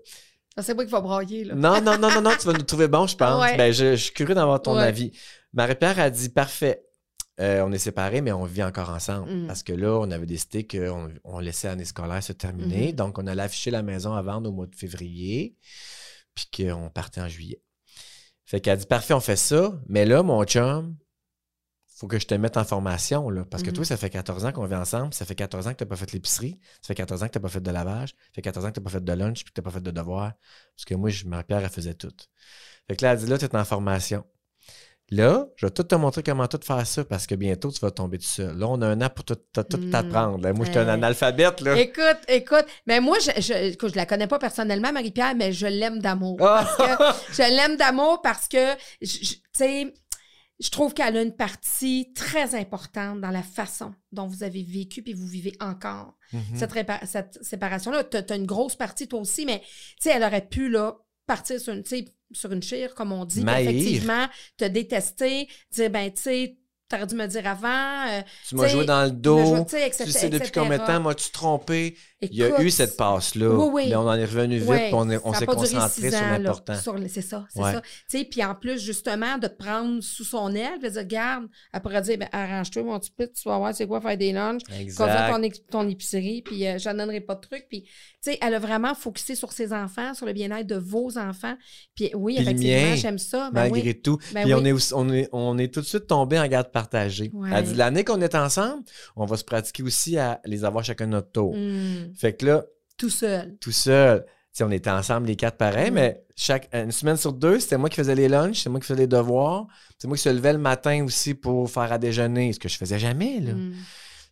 Ah, C'est moi qui va brailler, là. Non, non, non, non, non, tu vas nous trouver bon, je pense. Ouais. Ben, je, je suis curieux d'avoir ton avis. Marie-Pierre a dit parfait. Euh, on est séparés, mais on vit encore ensemble. Mm. Parce que là, on avait décidé qu'on on laissait l'année scolaire se terminer. Mhm. Donc, on allait afficher la maison à vendre au mois de février, puis qu'on partait en juillet. Fait qu'elle a dit parfait, on fait ça. Mais là, mon chum, faut que je te mette en formation, là. Parce que Mhm. toi, ça fait 14 ans qu'on vit ensemble. Ça fait 14 ans que tu n'as pas fait l'épicerie. Ça fait 14 ans que tu n'as pas fait de lavage. Ça fait 14 ans que tu n'as pas fait de lunch puis que tu n'as pas fait de devoir. Parce que moi, je- Marie-Pierre, elle faisait tout. Fait que là, elle dit là, tu es en formation. Là, je vais tout te montrer comment tout faire ça parce que bientôt, tu vas tomber tout seul. Là, on a un an pour tout, tout, tout Mm. t'apprendre. Moi, je suis un analphabète, là. Écoute, écoute, mais moi, je, je, écoute, je la connais pas personnellement, Marie-Pierre, mais je l'aime d'amour. Ah! Parce que je l'aime d'amour parce que, tu sais, je trouve qu'elle a une partie très importante dans la façon dont vous avez vécu puis vous vivez encore Mhm. cette, séparation-là. Tu as, une grosse partie, toi aussi, mais tu sais, elle aurait pu, là, partir sur une, sur une chire, comme on dit, effectivement, te détester, dire, ben, tu sais, t'aurais dû me dire avant. euh, Tu m'as joué dans le dos. jouer, tu sais, etc., depuis combien de temps m'as-tu trompé? Il y a eu cette passe-là. Oui, oui. Mais on en est revenu vite, puis on, on s'est concentré sur l'important. C'est ça, c'est Ouais. ça. Tu sais, puis en plus, justement, de te prendre sous son aile, de dire, regarde, elle pourrait dire, ben, arrange-toi, mon petit pit, tu vas voir c'est quoi faire des lunchs, Exact. ton, ton épicerie, puis euh, j'en donnerai pas de trucs. Puis, tu sais, elle a vraiment focusé sur ses enfants, sur le bien-être de vos enfants. Puis oui, effectivement, j'aime ça. Ben Malgré oui. tout. Ben Puis on, oui. est on, est, on est tout de suite tombé en garde partagée. Ouais. Elle dit l'année qu'on est ensemble, on va se pratiquer aussi à les avoir chacun notre tour. Hmm, Fait que là, tout seul. tout seul, tu sais, on était ensemble les quatre pareils, Mm. mais chaque une semaine sur deux, c'était moi qui faisais les lunchs, c'est moi qui faisais les devoirs, c'est moi qui se levais le matin aussi pour faire à déjeuner, ce que je faisais jamais là. Hmm.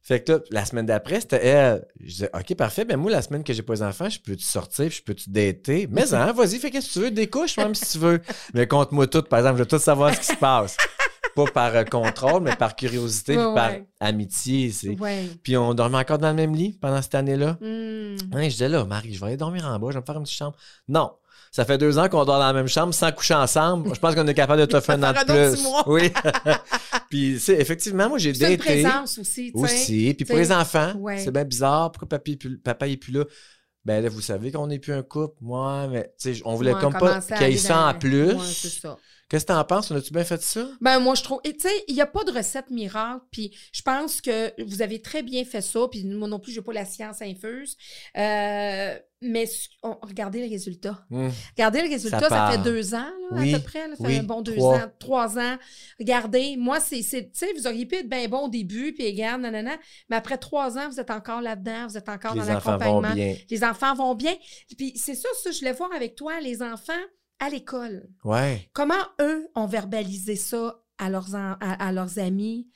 Fait que là, la semaine d'après, c'était elle. Je disais, OK, parfait. Ben moi, la semaine que j'ai pas les enfants, je peux-tu sortir, puis je peux-tu dater? Mais hein, vas-y, fais qu'est-ce que tu veux, découche même si tu veux. Mais compte-moi tout, par exemple, je veux tout savoir ce qui se passe. Pas par euh, contrôle, mais par curiosité, Ouais, par amitié. Puis on dormait encore dans le même lit pendant cette année-là. Hmm. Hein, je disais là, Marie, je vais aller dormir en bas, je vais me faire une petite chambre. Non. Ça fait deux ans qu'on dort dans la même chambre sans coucher ensemble. Je pense qu'on est capable de te faire un an de plus. Oui. puis, c'est effectivement, moi, j'ai une daté. présence aussi. Aussi. Puis pour les enfants, ouais. c'est bien bizarre. Pourquoi papa est plus, papa est plus là? Ben là, vous savez qu'on n'est plus un couple. Moi, mais on voulait Ouais, comme pas qu'il y ait ça en plus. Ouais, c'est ça. Qu'est-ce que t'en penses? On a-tu bien fait ça? Ben moi je trouve et tu sais il n'y a pas de recette miracle puis je pense que vous avez très bien fait ça puis moi non plus j'ai pas la science infuse Euh, mais on- regardez le résultat Hum. regardez le résultat ça, fait deux ans là, Oui, à peu près là, ça oui, fait un bon deux trois. ans trois ans regardez moi c'est c'est- tu sais vous auriez pu être bien bon au début puis regarde nanana mais après trois ans vous êtes encore là-dedans vous êtes encore Les dans enfants vont l'accompagnement bien. les enfants vont bien puis c'est ça ça je voulais voir avec toi les enfants à l'école Ouais. Comment eux ont verbalisé ça à leurs, en- à, à leurs amis?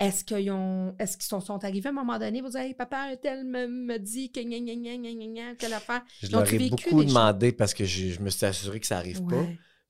Est-ce qu'ils ont, est-ce qu'ils sont, sont arrivés à un moment donné, vous hey, papa, un tel me, me dit que gna, gna, gna, gna, gna, telle affaire. Je leur ai beaucoup demandé parce que je, je me suis assuré que ça arrive pas.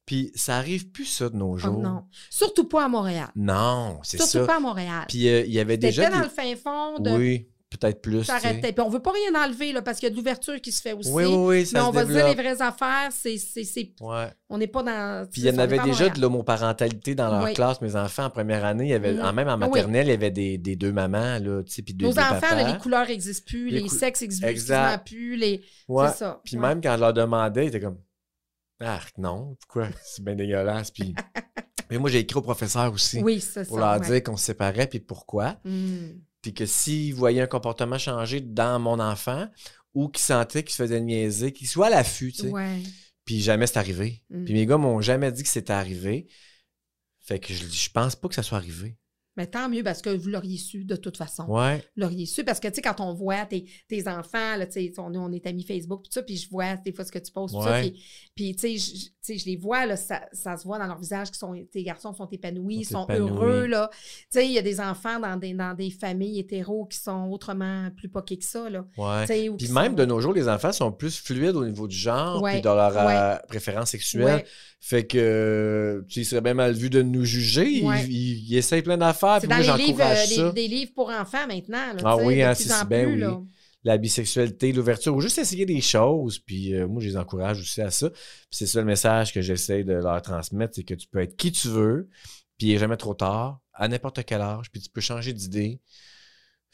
Puis ça arrive plus ça de nos Oh, jours. non. Surtout pas à Montréal. Non, c'est Surtout ça. pas à Montréal. Puis euh, il y avait déjà. dans des- le fin fond de Oui, peut-être plus. t'arrêtais. Puis on veut pas rien enlever, là, parce qu'il y a de l'ouverture qui se fait aussi. Oui, oui, oui, ça mais se on va dire les vraies affaires, c'est, c'est, c'est- Ouais. on n'est pas dans. Puis il y en avait déjà de l'homoparentalité dans leur Oui. classe, mes enfants, en première année. Il y avait, Mhm. même en Oui. maternelle, il y avait des, des deux mamans, là, puis deux, Nos deux enfants, là, les couleurs n'existent plus, Les les, cou- sexes n'existent plus, les. Ouais. C'est ça. Puis Ouais. même quand je leur demandais, ils étaient comme Ah, non, pourquoi? C'est bien dégueulasse. Puis... Mais moi, j'ai écrit au professeur aussi Oui, c'est ça. pour leur ouais. dire qu'on se séparait, puis pourquoi. Hmm. Puis que s'ils voyaient un comportement changer dans mon enfant ou qu'ils sentaient qu'il se faisait niaiser, qu'ils soient à l'affût, tu sais. Ouais. Puis jamais c'est arrivé. Mm. Puis mes gars m'ont jamais dit que c'était arrivé. Fait que je, je pense pas que ça soit arrivé. Mais tant mieux parce que vous l'auriez su de toute façon. Ouais. Vous l'auriez su parce que, tu sais, quand on voit tes, tes enfants, là, tu sais, on, on est amis Facebook, puis tout ça, puis je vois des fois ce que tu postes, tout ça, Ouais. puis, puis, tu sais, je- les vois, là, ça, ça se voit dans leur visage que sont, tes garçons sont épanouis, Sont épanouis. heureux, là. Tu sais, il y a des enfants dans des, dans des familles hétéros qui sont autrement plus poqués que ça, là. Ouais. Puis même sont- de nos jours, les enfants sont plus fluides au niveau du genre puis de leur euh, préférence sexuelle. Fait que tu sais, il serait bien mal vu de nous juger. Ils il, il essayent plein d'affaires. C'est dans moi, les livres, euh, des, livres pour enfants maintenant, là, Ah oui, hein, c'est si bien, plus, oui. là. La bisexualité, l'ouverture, ou juste essayer des choses. Puis euh, moi, je les encourage aussi à ça. Puis c'est ça le message que j'essaie de leur transmettre, c'est que tu peux être qui tu veux, puis il n'est jamais trop tard, à n'importe quel âge, puis tu peux changer d'idée.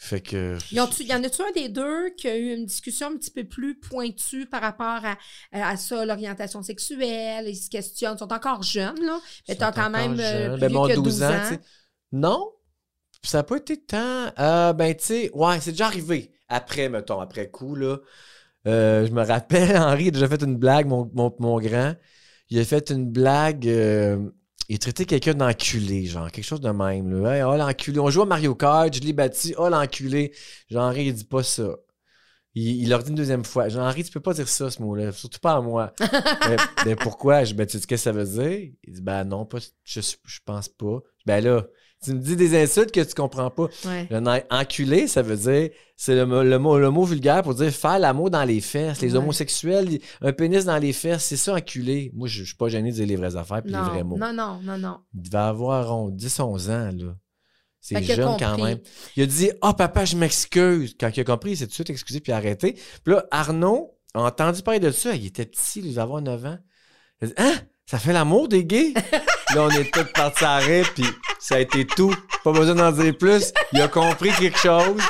Fait que. Y, ont-tu- y en a-tu un des deux qui a eu une discussion un petit peu plus pointue par rapport à, à ça, l'orientation sexuelle, ils se questionnent, ils sont encore jeunes, là, mais t'as quand même euh, jeunes. plus Ben, vieux mon que 12 12 ans. Non, ça n'a pas été tant. Euh, ben, tu sais, ouais, c'est déjà arrivé. Après, mettons, après coup, là. Euh, je me rappelle, Henri a déjà fait une blague, mon, mon, mon grand. Il a fait une blague. euh, il a traité quelqu'un d'enculé, genre, quelque chose de même. Là. Hey, oh, l'enculé. On joue à Mario Kart, je l'ai battu. Oh, l'enculé. Jean-Henri, il dit pas ça. Il, il leur dit une deuxième fois. Jean-Henri, tu peux pas dire ça, ce mot-là. Surtout pas à moi. mais, mais pourquoi? Je dis, ben, tu sais ce que ça veut dire? Il dit, ben non, pas, je, je pense pas. Ben là, tu me dis des insultes que tu comprends pas. Ouais. Enculé, ça veut dire, c'est le, mot- le mot, le mot vulgaire pour dire faire l'amour dans les fesses. Les Ouais. homosexuels, un pénis dans les fesses, c'est ça, enculé. Moi, je, je suis pas gêné de dire les vraies affaires puis les vrais mots. non, non, non, non. Il devait avoir on, 10, 11 ans, là. C'est jeune quand même. Il a dit Ah, papa, je m'excuse. Quand il a compris, il s'est tout de suite excusé puis arrêté. Puis là, Arnaud a entendu parler de ça. Il était petit, il devait avoir 9 ans. Il a dit Hein? Ça fait l'amour des gays Là, on est tous partis à rire, puis ça a été tout. Pas besoin d'en dire plus. Il a compris quelque chose.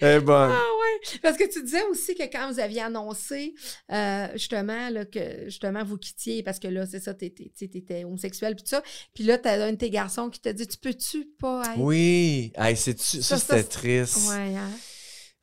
Eh bon. Ah ouais. Parce que tu disais aussi que quand vous aviez annoncé euh, justement là, que justement vous quittiez parce que là, c'est ça, t'étais, tu sais, t'étais homosexuel puis tout ça. Puis là, t'as un de tes garçons qui t'a dit Tu peux-tu pas être? Oui. Hey, ça, Ça, ça, c'était triste. Ouais, hein.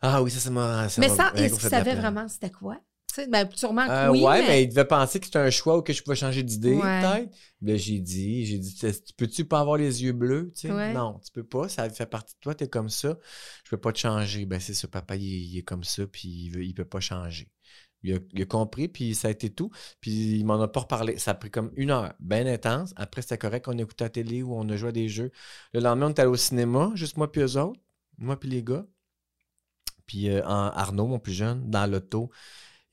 Ah oui, ça, ça m'a. ça Mais bien est-ce la savait peine. vraiment c'était quoi? Sais, ben, sûrement que Euh, oui. ouais, mais... mais... il devait penser que c'était un choix ou que je pouvais changer d'idée, Ouais. peut-être. Ben, j'ai dit, j'ai dit, tu tu peux-tu pas avoir les yeux bleus, tu sais? Ouais. Non, tu peux pas, ça fait partie de toi, t'es comme ça. Je peux pas te changer. Ben, c'est ça, papa, il, est- il est comme ça, puis il, veut, il peut pas changer. Il a, il a compris, puis ça a été tout. Puis il m'en a pas reparlé. Ça a pris comme une heure, bien intense. Après, c'était correct, on écoutait la télé ou on a joué à des jeux. Le lendemain, on était allé au cinéma, juste moi puis eux autres, moi puis les gars. Puis euh, Arnaud, mon plus jeune, dans l'auto,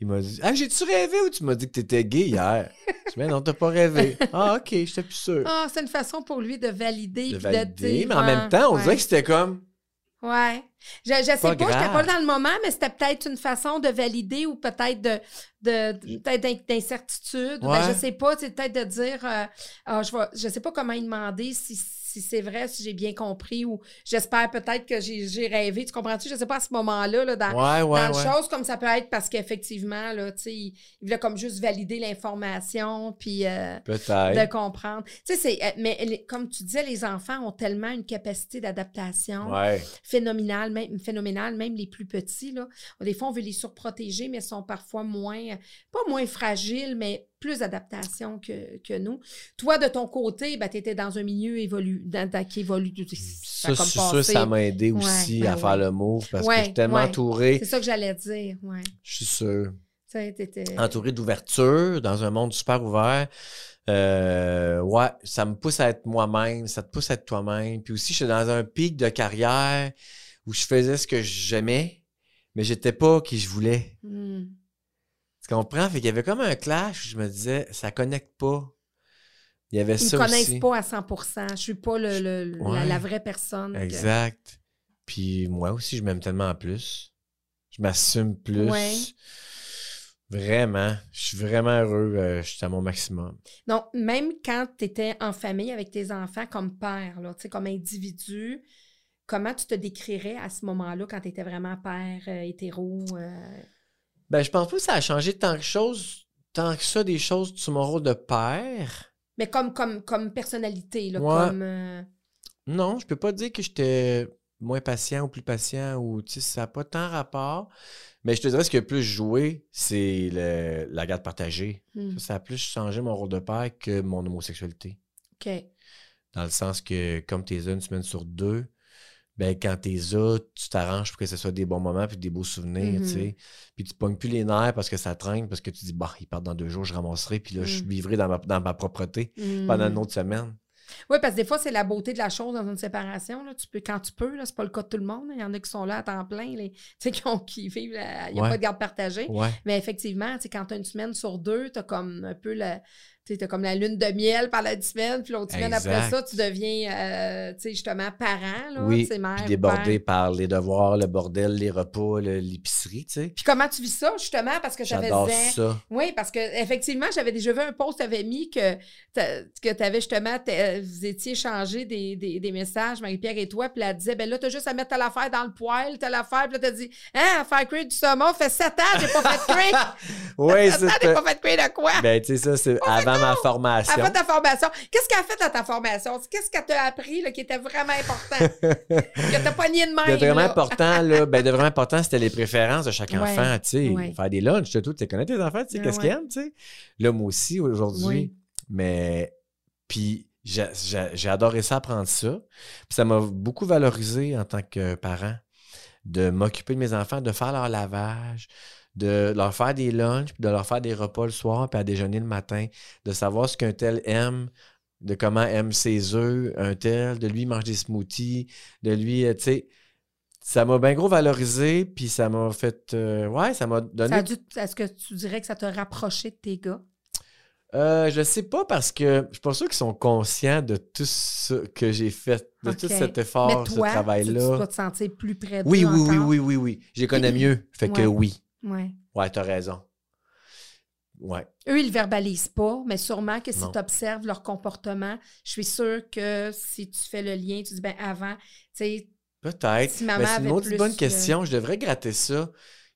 il m'a dit Ah, j'ai-tu rêvé ou tu m'as dit que t'étais gay hier Je dis Mais non, t'as pas rêvé. Ah, ok, j'étais plus sûr. Ah, c'est une façon pour lui de valider. de valider, mais en même ouais, temps, on ouais. dirait que c'était comme Ouais. Je, je sais pas, Pas j'étais pas dans le moment, mais c'était peut-être une façon de valider ou peut-être de, de, peut-être d'in- d'incertitude. ou ben, Ouais. je sais pas, c'est peut-être de dire, euh, ah, je vais, je sais pas comment il demander si, si c'est vrai, si j'ai bien compris ou j'espère peut-être que j'ai, rêvé. Tu comprends-tu? Je sais pas à ce moment-là, là, dans, Ouais, ouais, dans ouais. chose comme ça peut être parce qu'effectivement, là, tu sais, il, il voulait comme juste valider l'information puis euh, de comprendre. Tu sais, c'est, euh, mais les- comme tu disais, les enfants ont tellement une capacité d'adaptation Ouais. phénoménal, même, phénoménal, même les plus petits. Là. Des fois, on veut les surprotéger, mais ils sont parfois moins, pas moins fragiles, mais plus d'adaptation que, que nous. Toi, de ton côté, ben, tu étais dans un milieu évolu, dans- dans- qui évolue. Ça, Ça, comme passé. ça m'a aidé aussi à faire le move parce que je suis tellement entouré. C'est ça que j'allais dire, ouais. Je suis sûr. Entouré d'ouverture, dans un monde super ouvert. Euh, ouais, ça me pousse à être moi-même, ça te pousse à être toi-même. Puis aussi, j'étais dans un pic de carrière où je faisais ce que j'aimais, mais j'étais pas qui je voulais. Hmm. Tu comprends? Fait qu'il y avait comme un clash où je me disais, ça connecte pas. Il y avait Ils ça me connaissent aussi. pas à 100% Je suis pas le, le- la, Ouais. la vraie personne. que- Exact. Puis moi aussi, je m'aime tellement plus. Je m'assume plus. Ouais. Vraiment. Je suis vraiment heureux. euh, je suis à mon maximum. Donc, même quand tu étais en famille avec tes enfants comme père, là, tu sais, comme individu, comment tu te décrirais à ce moment-là quand tu étais vraiment père euh, hétéro? euh? Ben, je pense pas que ça a changé tant que chose, tant que ça des choses sur mon rôle de père. mais comme, comme, comme personnalité, là, Ouais. comme... euh, Non, je peux pas dire que j'étais moins patient ou plus patient ou tu sais, ça n'a pas tant rapport. Mais je te dirais ce qui a plus joué, c'est le- la garde partagée. hmm, Ça, ça a plus changé mon rôle de père que mon homosexualité. OK. Dans le sens que, comme t'es une semaine sur deux, ben, quand t'es là, tu t'arranges pour que ce soit des bons moments puis des beaux souvenirs, tu sais. Puis tu pognes plus les nerfs parce que ça traîne, parce que tu dis, bah, ils partent dans deux jours, je ramasserai, puis là, je Mhm. vivrai dans ma, dans ma propreté pendant une Hmm. autre semaine. Oui, parce que des fois, c'est la beauté de la chose dans une séparation. Là. Tu peux, quand tu peux, là, c'est pas le cas de tout le monde. Il y en a qui sont là à temps plein, les, tu sais, qui, ont, qui vivent, la- il n'y a Ouais. pas de garde partagée. Ouais. Mais effectivement, tu sais, quand tu as une semaine sur deux, tu as comme un peu le, tu as comme la lune de miel pendant la semaine, puis l'autre semaine après ça, tu deviens, euh, tu sais, justement, parent, là, Oui, mère, puis père. débordé par les devoirs, le bordel, les repas, l'épicerie, tu sais. Puis comment tu vis ça, justement, parce que ça faisait... ça. Oui, parce que effectivement, j'avais déjà vu un post, tu avais mis que tu avais justement, t'as- vous étiez échangé des, des, des messages, Marie-Pierre et toi, puis elle disait, ben là, t'as juste à mettre telle affaire dans le poêle, telle affaire, puis là, t'as dit, hein, à faire cuire du saumon, fait sept ans, j'ai pas fait cuire. Oui, sept ans, j'ai c'est pas fait cuire de quoi? Ben, tu sais, ça, c'est avant ma formation. Avant ta formation. Qu'est-ce qu'elle a fait dans ta formation? Qu'est-ce qu'elle t'a appris là, qui était vraiment important? que t'as pas nié de même. De vraiment là. important, là, ben, de vraiment important, c'était les préférences de chaque Ouais, enfant, tu sais. ouais. Faire des lunchs, tout, tu connais tes enfants, tu sais, qu'est-ce qu'ils aiment, tu sais. Là, moi aussi, aujourd'hui. Oui. Mais, puis, j'ai adoré ça, apprendre ça. Puis ça m'a beaucoup valorisé en tant que parent de m'occuper de mes enfants, de faire leur lavage, de leur faire des lunchs, puis de leur faire des repas le soir, puis à déjeuner le matin, de savoir ce qu'un tel aime, de comment aime ses œufs, un tel, de lui il mange des smoothies, de lui, euh, tu sais, ça m'a bien gros valorisé, puis ça m'a fait, euh, ouais, ça m'a donné Est-ce que tu dirais que ça t'a rapproché de tes gars? Euh, je sais pas parce que je suis pas sûr qu'ils sont conscients de tout ce que j'ai fait, de tout cet effort, Mais ce toi, tu, tu travail-là. dois te sentir plus près de Oui, oui, oui, oui, oui, oui. Je les connais mieux. Fait que oui. Ouais. Ouais, t'as raison. Ouais. Eux, ils le verbalisent pas, mais sûrement que si tu observes leur comportement, je suis sûre que si tu fais le lien, tu dis, ben avant, tu sais, Peut-être. Si Mais c'est une autre bonne question. Je devrais gratter ça.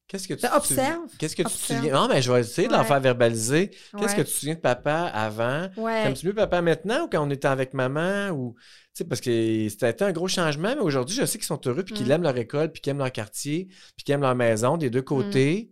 Qu'est-ce que tu Ben, te observe. souviens- Qu'est-ce que tu te? Non, mais je vais essayer de faire verbaliser. Qu'est-ce ouais. que tu te souviens de papa avant? Ouais. T'aimes-tu mieux papa maintenant ou quand on était avec maman? Ou, sais, parce que c'était un gros changement, mais aujourd'hui, je sais qu'ils sont heureux, puis qu'ils Mm. aiment leur école, puis qu'ils aiment leur quartier, puis qu'ils aiment leur maison des deux côtés.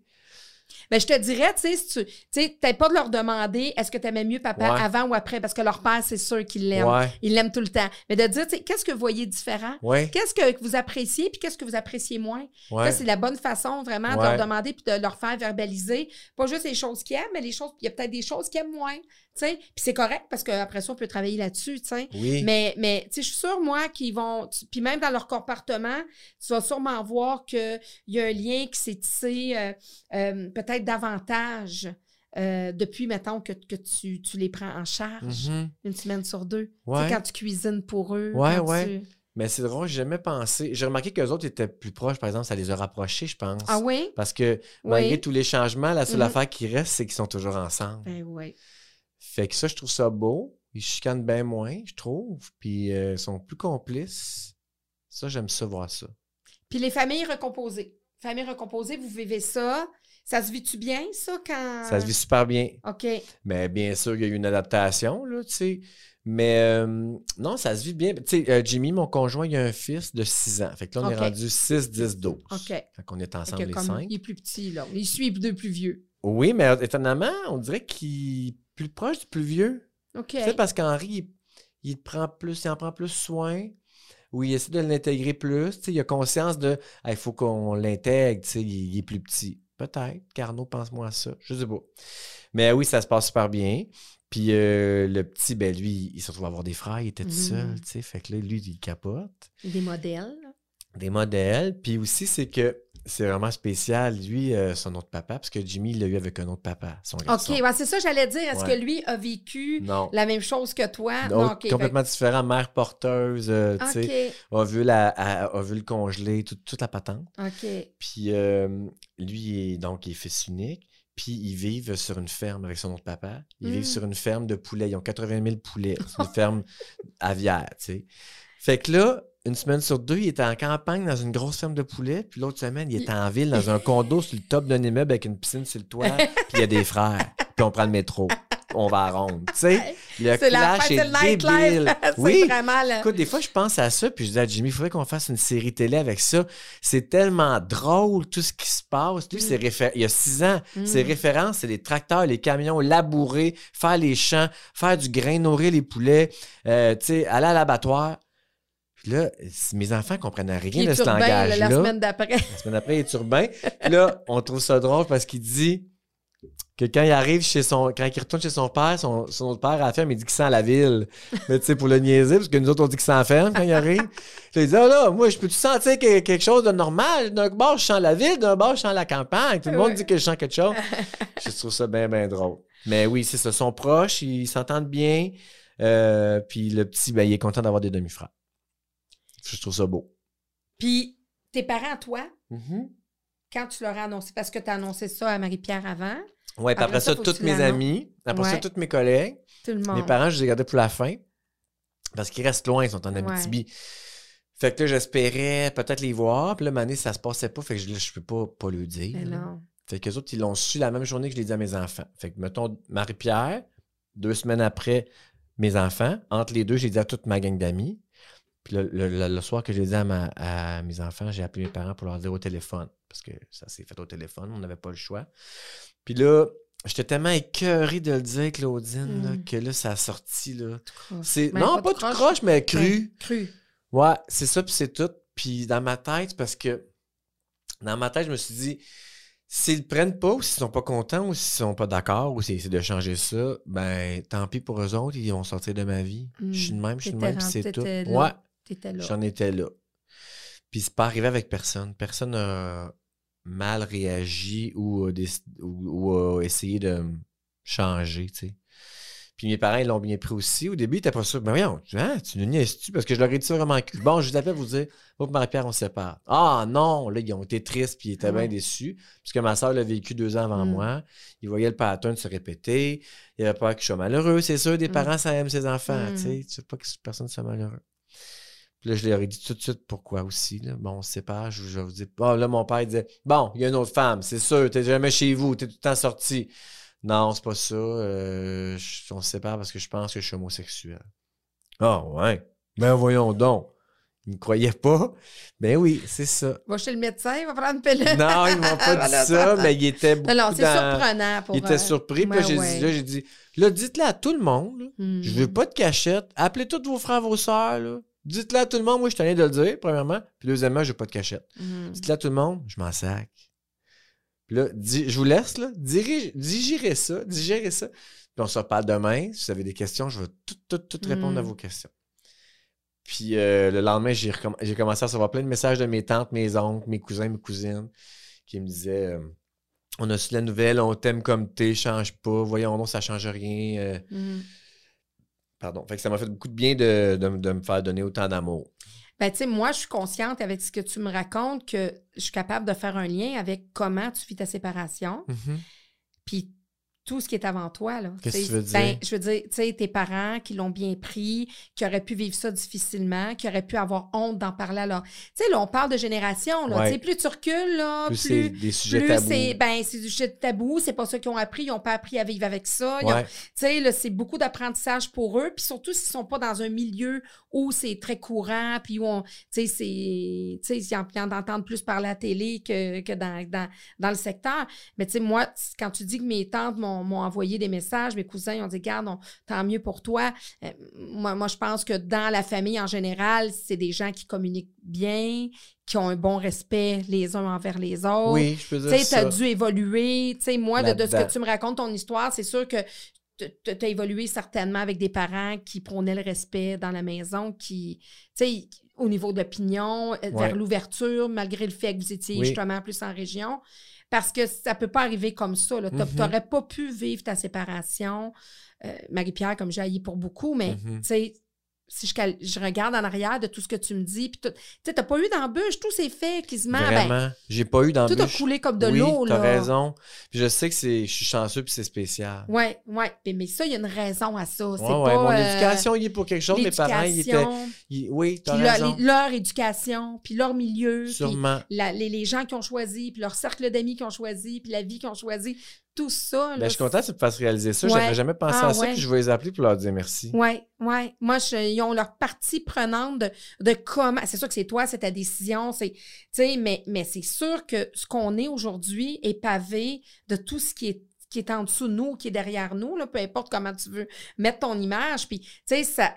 Ben, je te dirais, tu sais, si tu pas de leur demander est-ce que tu aimais mieux papa Ouais. avant ou après, parce que leur père, c'est sûr qu'il l'aime. Ouais, Il l'aime tout le temps. Mais de dire, tu sais, qu'est-ce que vous voyez différent? ouais, Qu'est-ce que vous appréciez, puis qu'est-ce que vous appréciez moins? ouais. Ça, c'est la bonne façon vraiment de leur demander puis de leur faire verbaliser. Pas juste les choses qu'ils aiment, mais les choses, il y a peut-être des choses qu'ils aiment moins. Puis c'est correct parce qu'après ça, on peut travailler là-dessus. Oui. Mais, mais tu sais, je suis sûre, moi, qu'ils vont. Puis même dans leur comportement, tu vas sûrement voir qu'il y a un lien qui s'est tissé euh, euh, peut-être davantage euh, depuis, mettons, que, que tu, tu les prends en charge Mhm. une semaine sur deux. Ouais. quand tu cuisines pour eux. Ouais, ouais. tu- Mais c'est drôle, j'ai jamais pensé. J'ai remarqué qu'eux autres étaient plus proches, par exemple, ça les a rapprochés, je pense. Ah oui? Parce que malgré Oui. tous les changements, la seule Mhm. affaire qui reste, c'est qu'ils sont toujours ensemble. Ben oui. Fait que ça, je trouve ça beau. Ils chicanent bien moins, je trouve. Puis euh, ils sont plus complices. Ça, j'aime ça, voir ça. Puis les familles recomposées. Familles recomposées, vous vivez ça. Ça se vit-tu bien, ça, quand. Ça se vit super bien. OK. Mais bien sûr, il y a eu une adaptation, là, tu sais. Mais euh, non, ça se vit bien. Tu sais, euh, Jimmy, mon conjoint, il a un fils de 6 ans. Fait que là, on est rendu 6, 10, 12. OK. Fait qu'on est ensemble les comme cinq. il est plus petit, là. Il suit deux plus vieux. Oui, mais étonnamment, on dirait qu'il plus proche du plus vieux. OK. Tu sais, parce qu'Henri, il, il prend plus, il en prend plus soin, ou il essaie de l'intégrer plus. Tu sais, il a conscience de il faut qu'on l'intègre, tu sais, il, il est plus petit. Peut-être. Carnot pense moi à ça. Je sais pas. Mais oui, ça se passe super bien. Puis euh, le petit, ben lui, il se retrouve à avoir des frères, il était tout Mhm. seul, tu sais. Fait que là, lui, il capote. Des modèles. Des modèles. Puis aussi, c'est que c'est vraiment spécial, lui, euh, son autre papa, parce que Jimmy, il l'a eu avec un autre papa, son garçon. OK. ouais, c'est ça, j'allais dire. Est-ce Ouais. que lui a vécu Non. la même chose que toi? Non, complètement différent. Mère porteuse, euh, tu sais, a vu, la, a, a vu le congeler, tout- toute la patente. OK. Puis euh, lui, il est, donc, il est fils unique. Puis ils vivent sur une ferme avec son autre papa. Ils Mm. vivent sur une ferme de poulets. Ils ont 80 000 poulets. C'est une ferme aviaire, tu sais. Fait que là, une semaine sur deux, il était en campagne dans une grosse ferme de poulets. Puis l'autre semaine, il était en ville dans un condo sur le top d'un immeuble avec une piscine sur le toit. Puis il y a des frères. Puis on prend le métro. On va à ronde. Tu sais, le C'est la clash c'est est le nightlife. débile. c'est Oui, vraiment le... Écoute, des fois, je pense à ça, puis je dis à Jimmy, il faudrait qu'on fasse une série télé avec ça. C'est tellement drôle, tout ce qui se passe. Lui, Mm. c'est réfé- il y a six ans, Mm. ses références, c'est les tracteurs, les camions, labourer, faire les champs, faire du grain, nourrir les poulets, euh, tu sais, aller à l'abattoir. Puis là, mes enfants comprennent rien de ce là, langage-là. la semaine d'après. La semaine après, il est urbain. Puis là, on trouve ça drôle parce qu'il dit que quand il arrive chez son. Quand il retourne chez son père, son, son autre père à la ferme, il dit qu'il sent la ville. Mais tu sais, pour le niaiser, parce que nous autres, on dit qu'il sent la ferme quand il arrive. il dit, ah là, moi, je peux-tu sentir que- quelque chose de normal? D'un bord, je sens la ville, d'un bord, je sens la campagne. Tout le monde dit que je sens quelque chose. je trouve ça bien, bien drôle. Mais oui, c'est ça. Ils sont proches, ils s'entendent bien. Euh, puis le petit, ben, il est content d'avoir des demi-frères. Je trouve ça beau. Puis, tes parents, toi, Mm-hmm. quand tu leur as annoncé, parce que tu as annoncé ça à Marie-Pierre avant, Ouais, puis Après après ça, toutes mes amis, après ça, tous mes collègues. tout le monde. Mes parents, je les ai gardés pour la fin. Parce qu'ils restent loin, ils sont en Abitibi. Fait que là, j'espérais peut-être les voir. Puis là, année, ça se passait pas. Fait que je, là, je peux pas, pas le dire. Mais non. Fait que les autres, ils l'ont su la même journée que je l'ai dit à mes enfants. Fait que, mettons, Marie-Pierre, deux semaines après, mes enfants. Entre les deux, j'ai dit à toute ma gang d'amis. Puis le, le- soir que j'ai dit à, ma- à mes enfants, j'ai appelé mes parents pour leur dire au téléphone. Parce que ça s'est fait au téléphone, on n'avait pas le choix. Puis là, j'étais tellement écœuré de le dire, Claudine, là, Mm. que là, ça a sorti. Là. C'est, Ben, non, pas, tout croche, mais cru. Ben, cru. Ouais, c'est ça, puis c'est tout. Puis dans ma tête, parce que dans ma tête, je me suis dit, s'ils le prennent pas, ou s'ils sont pas contents, ou s'ils sont pas d'accord, ou s'ils essaient de changer ça, ben tant pis pour eux autres, ils vont sortir de ma vie. Mm. Je suis de même, je suis de même, puis c'est tout. là. Ouais, T'étais là? j'en étais là. Puis c'est pas arrivé avec personne. Personne n'a mal réagi ou, a déc- ou, ou a essayé de changer, tu sais. Puis mes parents, ils l'ont bien pris aussi. Au début, ils étaient pas sûrs. Mais voyons, tu, hein, tu nous niaises-tu? Parce que je leur ai dit ça vraiment cul. Bon, je vous appelle vous dire, moi et Marie-Pierre, on se sépare. Ah non! Là, ils ont été tristes puis ils étaient Ah bien déçus. Puisque ma soeur l'a vécu deux ans avant Mm. moi. Ils voyaient le pattern se répéter. Il avait peur que je sois malheureux. C'est sûr, des Mm. parents, ça aime ses enfants. Tu sais, tu veux pas que personne soit malheureux. Puis là, je leur ai dit tout de suite pourquoi aussi. Là. Bon, on se sépare. Je, je vous dis, bon, là, mon père il disait, bon, il y a une autre femme, c'est sûr, t'es jamais chez vous, t'es tout le temps sorti. Non, c'est pas ça. euh, je- on se sépare parce que je pense que je suis homosexuel. Ah, ouais. Ben voyons donc. Ils me croyaient pas. Ben oui, c'est ça. Va chez le médecin, va prendre une pilule. Non, ils m'ont pas dit ça, mais ils étaient beaucoup Non, non, c'est dans- surprenant pour Ils étaient euh, surpris. Puis là, ouais, j'ai ouais. dit, là, j'ai dit, là, dites-le à tout le monde. là. Hmm. Je veux pas de cachette. Appelez tous vos frères, vos sœurs. Dites-le à tout le monde. Moi, je tenais de le dire, premièrement. Puis deuxièmement, je veux pas de cachette. Hmm. Dites-le à tout le monde, je m'en sac. Puis là, di- je vous laisse, là. Dirige, digérez ça, digérez ça. Puis on se reparle demain. Si vous avez des questions, je vais tout, tout, tout répondre Mm. à vos questions. Puis euh, le lendemain, j'ai recomm- j'ai commencé à recevoir plein de messages de mes tantes, mes oncles, mes cousins, mes cousines qui me disaient euh, On a su la nouvelle, on t'aime comme t'es, change pas, voyons non, ça change rien. euh, Hmm. Pardon. Fait que ça m'a fait beaucoup de bien de, de- de me faire donner autant d'amour. Ben, tu sais, moi, je suis consciente avec ce que tu me racontes que je suis capable de faire un lien avec comment tu vis ta séparation, puis tout ce qui est avant toi. là. Qu'est-ce que Tu veux dire? Ben, je veux dire, tu sais, tes parents qui l'ont bien pris, qui auraient pu vivre ça difficilement, qui auraient pu avoir honte d'en parler à leur... Tu sais, là, on parle de génération, là. Ouais. Tu sais, plus tu recules, là, Plus c'est des sujets Plus tabous. c'est ben c'est du sujet tabou, c'est pas ça qu'ils ont appris, ils ont pas appris à vivre avec ça. Ouais. tu sais, là, c'est beaucoup d'apprentissage pour eux. Puis surtout s'ils sont pas dans un milieu où c'est très courant, puis où on, tu sais, c'est, tu sais, ils en, entendent plus parler à la télé que, que dans, dans, dans le secteur. Mais tu sais, moi, quand tu dis que mes tantes m'ont, m'ont envoyé des messages, mes cousins ils ont dit, garde, on- tant mieux pour toi. Euh, moi, moi, je pense que dans la famille en général, c'est des gens qui communiquent bien, qui ont un bon respect les uns envers les autres. Oui, je peux dire Tu sais, tu as ça. dû évoluer. Tu sais, moi, de, de ce que tu me racontes, ton histoire, c'est sûr que tu as évolué certainement avec des parents qui prônaient le respect dans la maison, qui, tu sais, au niveau de l'opinion, euh, Ouais. vers l'ouverture, malgré le fait que vous étiez Oui. justement plus en région. Parce que ça peut pas arriver comme ça. Tu n'aurais pas pu vivre ta séparation. Euh, Marie-Pierre, comme j'ai haï pour beaucoup, mais tu sais, si je, je regarde en arrière de tout ce que tu me dis, puis tu sais, t'as pas eu d'embûche, tout s'est fait quasiment. ben, Vraiment. J'ai pas eu d'embûche. tout a coulé comme de oui, l'eau, t'as là. raison. Puis je sais que c'est, je suis chanceux puis c'est spécial. Ouais, ouais. Mais, mais ça, il y a une raison à ça. Ouais, ouais, pas, mon euh, éducation, il est pour quelque chose. Mes parents, ils étaient. ils- oui, puis leur, raison. les- leur éducation, puis leur milieu, Sûrement. la- les, les gens qui ont choisi, puis leur cercle d'amis qui ont choisi, puis la vie qu'ils ont choisi, tout ça. Ben, je suis content que tu me fasses réaliser ça. Ouais. J'avais jamais pensé Ah, à ça. ouais. Puis je vais les appeler pour leur dire merci. Oui, oui. Moi, je- ils ont leur partie prenante de, de comment. C'est sûr que c'est toi, c'est ta décision, c'est. Tu sais, mais, mais c'est sûr que ce qu'on est aujourd'hui est pavé de tout ce qui est qui est en dessous de nous, qui est derrière nous, là, peu importe comment tu veux mettre ton image. Puis, tu sais, ça,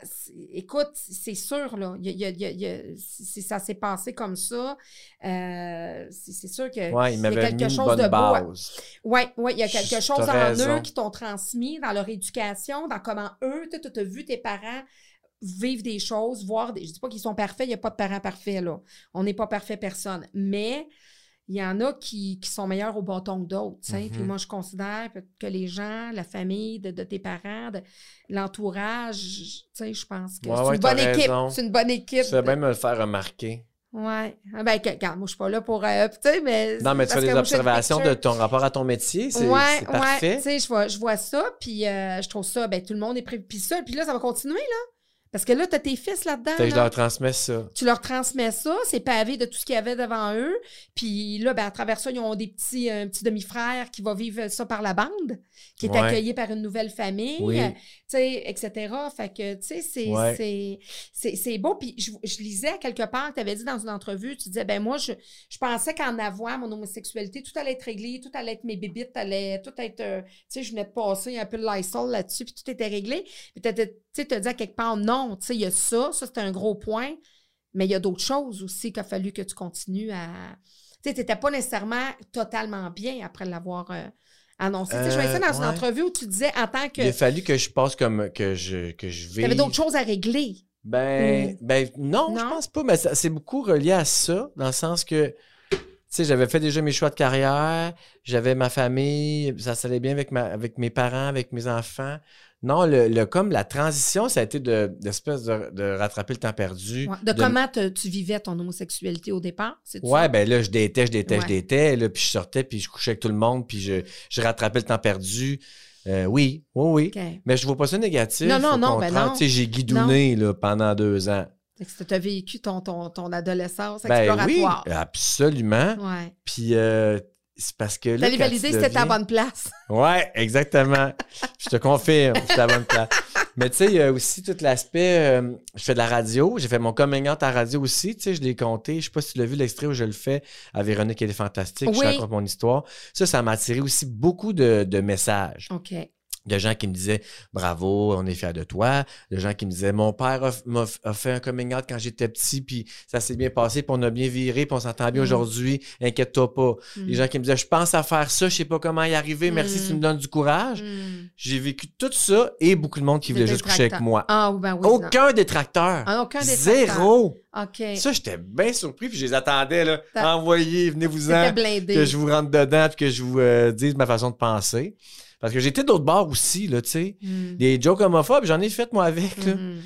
écoute, c'est sûr, là, y a- y y si ça s'est passé comme ça, euh, c'est sûr que Ouais, il y a mis quelque chose de beau. Oui, oui, il y a quelque chose en raison. eux qui t'ont transmis dans leur éducation, dans comment eux, tu as vu tes parents vivre des choses, voir des. Je dis pas qu'ils sont parfaits, il n'y a pas de parents parfaits, là. On n'est pas parfait personne. Mais il y en a qui, qui sont meilleurs au bâton que d'autres. Puis Mhm. moi, je considère que les gens, la famille de, de tes parents, de l'entourage, je pense que Ouais, c'est ouais, une bonne équipe. C'est une bonne équipe. Tu vas bien me le faire remarquer. Ouais. Ah Ben, moi, je suis pas là pour. euh, mais. Non, mais tu fais des observations de ton rapport à ton métier. C'est ouais, parfait. Ouais, tu sais, je vois, je vois ça, puis euh, je trouve ça, ben, tout le monde est prêt. Puis ça, puis là, ça va continuer, là. Parce que là, t'as tes fils là-dedans. Que je là. leur transmets ça. Tu leur transmets ça, c'est pavé de tout ce qu'il y avait devant eux. Puis là, ben, à travers ça, ils ont des petits, un petit demi-frère qui va vivre ça par la bande, qui est Ouais. accueilli par une nouvelle famille, Oui. tu etc. Fait que, tu sais, c'est, Ouais. c'est, c'est, c'est beau. Puis je, je lisais à quelque part, tu avais dit dans une entrevue, tu disais, ben moi, je, je pensais qu'en avoir mon homosexualité, tout allait être réglé, tout allait être mes bébites, allait tout être, euh, tu sais, je venais de passer un peu le Lysol là-dessus, puis tout était réglé. Puis tu sais, tu dit à quelque part, non, tu sais, il y a ça, ça c'est un gros point, mais il y a d'autres choses aussi qu'il a fallu que tu continues à. Tu sais, tu n'étais pas nécessairement totalement bien après l'avoir euh, annoncé. Tu sais, je voyais ça dans Euh, une ouais. entrevue où tu disais en tant que. Il a fallu que je passe comme que je que je Tu vais. avais d'autres choses à régler. Ben, ben non, je Non? pense pas. Mais ça- c'est beaucoup relié à ça, dans le sens que, tu sais, j'avais fait déjà mes choix de carrière, j'avais ma famille, ça s'allait bien avec, ma, avec mes parents, avec mes enfants. Non, le, le- comme la transition, ça a été de, d'espèce de, de rattraper le temps perdu. Ouais. De, comment te- tu vivais ton homosexualité au départ? Ouais, ben là, je détais, je détais, Ouais. je détais, là, puis je sortais, puis je couchais avec tout le monde, puis je, je rattrapais le temps perdu. Euh, oui, oui, oui. Mais je vois pas ça négatif. Non, non, non, ben non. J'ai guidonné là, pendant deux ans. Tu as vécu ton, ton, ton adolescence Ben oui, exploratoire. absolument. Ouais. Puis euh, c'est parce que là. T'allais valider à la bonne place. Ouais, exactement. je te confirme, c'est à la bonne place. Mais tu sais, il y a aussi tout l'aspect. euh, je fais de la radio, j'ai fait mon coming out à la radio aussi. Tu sais, je l'ai compté. Je sais pas si tu l'as vu l'extrait où je le fais à Véronique, elle est fantastique. Je raconte mon histoire. Ça, ça m'a attiré aussi beaucoup de, de messages. OK. De gens qui me disaient bravo, on est fiers de toi. De gens qui me disaient mon père a, m'a a fait un coming out quand j'étais petit, puis ça s'est bien passé, puis on a bien viré, puis on s'entend bien Mm. aujourd'hui. Inquiète-toi pas. Mm. Les gens qui me disaient je pense à faire ça, je sais pas comment y arriver, merci, Mm. tu me donnes du courage. Hmm. J'ai vécu tout ça et beaucoup de monde qui voulait juste coucher avec moi. Ah, oui, ben oui. Aucun détracteur. Ah, aucun détracteur. Zéro. Ça, j'étais bien surpris, puis je les attendais, là. Envoyez, venez-vous-en que je vous rentre dedans puis que je vous euh, dise ma façon de penser. Parce que j'étais d'autre bord aussi, là, tu sais. Hmm. Des jokes homophobes, j'en ai fait, moi, avec, là. Mhm.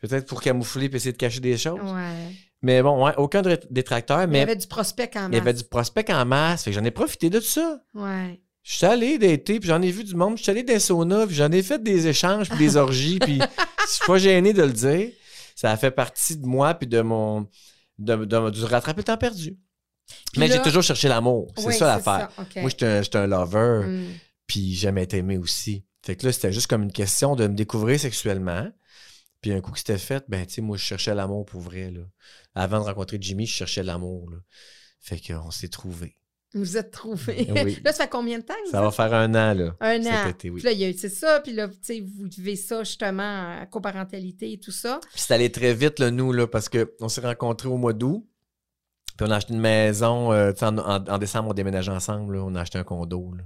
Peut-être pour camoufler et essayer de cacher des choses. Ouais. Mais bon, ouais, aucun dé- détracteur, Mais il y avait du prospect quand même. il y avait du prospect en masse. Fait que j'en ai profité de ça. Ouais. Je suis allé d'été, puis j'en ai vu du monde. Je suis allé dans les saunas, puis j'en ai fait des échanges, puis des orgies, puis je suis pas gêné de le dire. Ça a fait partie de moi, puis de mon... De, de- du rattraper le temps perdu. Puis mais là- j'ai toujours cherché l'amour. C'est Oui, ça l'affaire. Moi, j'étais un, un lover. Hmm. Puis jamais été aimé aussi. Fait que là, c'était juste comme une question de me découvrir sexuellement. Puis un coup que c'était fait, ben, tu sais, moi, je cherchais l'amour pour vrai, là. Avant de rencontrer Jimmy, je cherchais l'amour, là. Fait qu'on s'est trouvés. Vous êtes trouvés. Oui. là, ça fait combien de temps? Ça va faire un an, là. Un an. été, oui. Puis là, il y a eu, c'est ça, puis là, tu sais, vous vivez ça justement, à coparentalité et tout ça. Puis c'est allé très vite, là, nous, là, parce qu'on s'est rencontrés au mois d'août. Puis on a acheté une maison. euh, en, en- en décembre, on déménage ensemble, là. On a acheté un condo, là.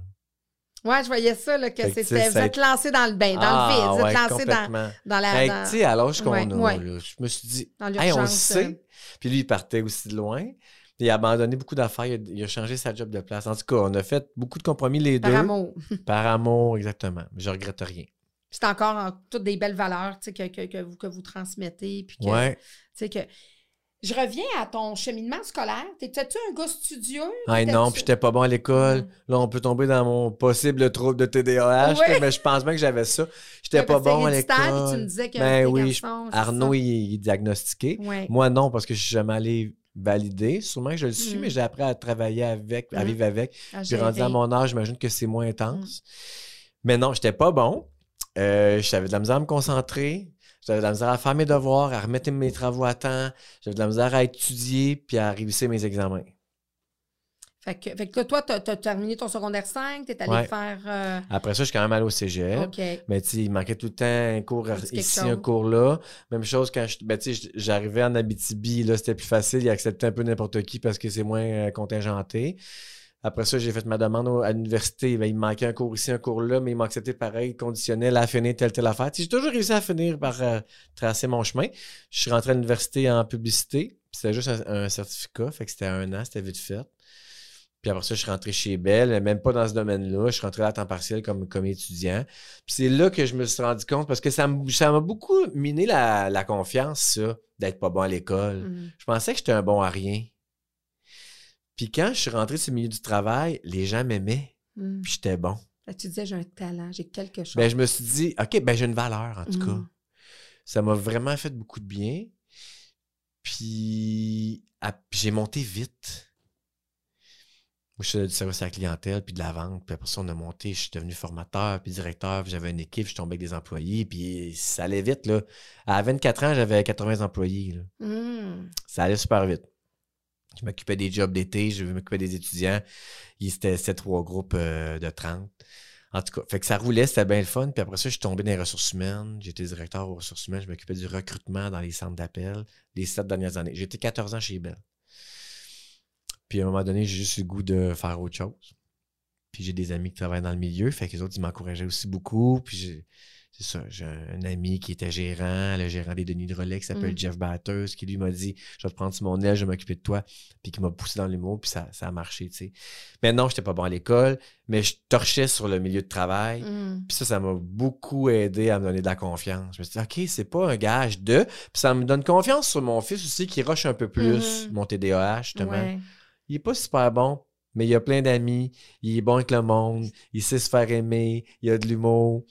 Ouais, je voyais ça, là, que c'était, vous êtes lancé dans le bain, dans Ah, le vide, vous ouais, êtes lancé dans, dans la, que, dans, tu sais, à l'âge qu'on Ouais, a, ouais. là, je me suis dit, Hey, on le sait. euh, Puis lui, il partait aussi de loin. Puis il a abandonné beaucoup d'affaires. Il, a- il a changé sa job de place. En tout cas, on a fait beaucoup de compromis les par deux. amour. Par amour, exactement. Mais je regrette rien. C'est encore en- toutes des belles valeurs, que, que, que vous, que vous transmettez, puis que, Ouais. tu sais, que... Je reviens à ton cheminement scolaire. T'étais-tu un gars studieux? Ah non, puis j'étais pas bon à l'école. Mm. Là, on peut tomber dans mon possible trouble de TDAH. Mais je pense bien que j'avais ça. J'étais pas bon à puis Tu me l'école. disais que Ben oui, garçons, Arnaud, il, il est diagnostiqué. Moi, non, parce que je suis jamais allé valider. Sûrement que je le suis, Mm. mais j'ai appris à travailler avec, à Mm. vivre avec. À Puis rendu à mon âge, j'imagine que c'est moins Mm. intense. Mais non, j'étais pas bon. Euh, j'avais de la misère à me concentrer. J'avais de la misère à faire mes devoirs, à remettre mes travaux à temps. J'avais de la misère à étudier puis à réussir mes examens. Fait que, fait que toi, t'as as terminé ton secondaire 5, t'es allé Ouais. faire... euh, Après ça, je suis quand même allé au cégep. OK. Mais tu il manquait tout le temps un cours ici, chose. un cours là. Même chose quand je- ben, tu j'arrivais en Abitibi, là, c'était plus facile. Ils acceptaient un peu n'importe qui parce que c'est moins euh, contingenté. Après ça, j'ai fait ma demande au- à l'université. Ben, il me manquait un cours ici, un cours là, mais ils m'ont accepté pareil, conditionnel à finir telle, telle affaire. J'ai toujours réussi à finir par euh, tracer mon chemin. Je suis rentré à l'université en publicité. C'était juste un, un certificat, fait que c'était un an, c'était vite fait. Puis après ça, je suis rentré chez Bell, même pas dans ce domaine-là. Je suis rentré là à temps partiel comme, comme étudiant. Puis c'est là que je me suis rendu compte, parce que ça m'a beaucoup miné la, la confiance, ça, d'être pas bon à l'école. Mm. Je pensais que j'étais un bon à rien. Puis quand je suis rentré sur le milieu du travail, les gens m'aimaient, Mm. puis j'étais bon. Que Tu disais, j'ai un talent, j'ai quelque chose. Ben, je me suis dit, OK, ben j'ai une valeur, en tout Mm. cas. Ça m'a vraiment fait beaucoup de bien. Puis à- j'ai monté vite. Moi, je faisais du service à la clientèle, puis de la vente. Puis après ça, on a monté, je suis devenu formateur, puis directeur, puis j'avais une équipe, je suis tombé avec des employés, puis ça allait vite, là. À 24 ans, j'avais 80 employés, là. Mm. Ça allait super vite. Je m'occupais des jobs d'été, je m'occupais des étudiants. C'était c'était trois groupes euh, de 30. En tout cas, fait que ça roulait, c'était bien le fun. Puis après ça, je suis tombé dans les ressources humaines. J'étais directeur aux ressources humaines. Je m'occupais du recrutement dans les centres d'appel les sept dernières années. Été 14 ans chez Bell. Puis à un moment donné, j'ai juste eu le goût de faire autre chose. Puis j'ai des amis qui travaillent dans le milieu. Fait que les autres, ils m'encourageaient aussi beaucoup. Puis j'ai. C'est ça, j'ai un ami qui était gérant, le gérant des Denis de Relais, qui s'appelle Mm. Jeff Batters, qui lui m'a dit Je vais te prendre sur mon aile, je vais m'occuper de toi. Puis qui m'a poussé dans l'humour, puis ça, ça a marché, tu sais. Mais non, j'étais pas bon à l'école, mais je torchais sur le milieu de travail. Mm. Puis ça, ça m'a beaucoup aidé à me donner de la confiance. Je me suis dit, OK, c'est pas un gage de. Puis ça me donne confiance sur mon fils aussi, qui rush un peu plus, Mhm. mon TDAH, justement. Ouais. Il est pas super bon, mais il a plein d'amis, il est bon avec le monde, il sait se faire aimer, il a de l'humour.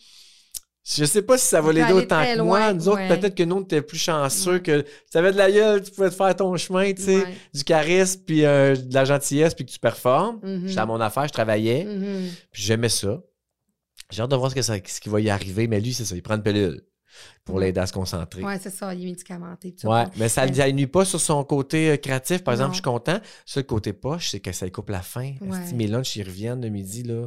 Je sais pas si ça va l'aider autant que moi. Nous autres, ouais. peut-être que nous, on était plus chanceux Ouais. que tu avais de la gueule, tu pouvais te faire ton chemin, tu sais, Ouais. du charisme, puis euh, de la gentillesse, puis que tu performes. Mhm. J'étais à mon affaire, je travaillais, Mhm. puis j'aimais ça. J'ai hâte de voir ce, que ça- ce qui va y arriver, mais lui, c'est ça, il prend une pilule pour Ouais. l'aider à se concentrer. Ouais, c'est ça, il est médicamenté. Ouais, mais ça ne nuit pas sur son côté euh, créatif. Par exemple, je suis content. Sur le côté poche, c'est que ça lui coupe la faim. Si mes lunchs, ils reviennent le midi, là,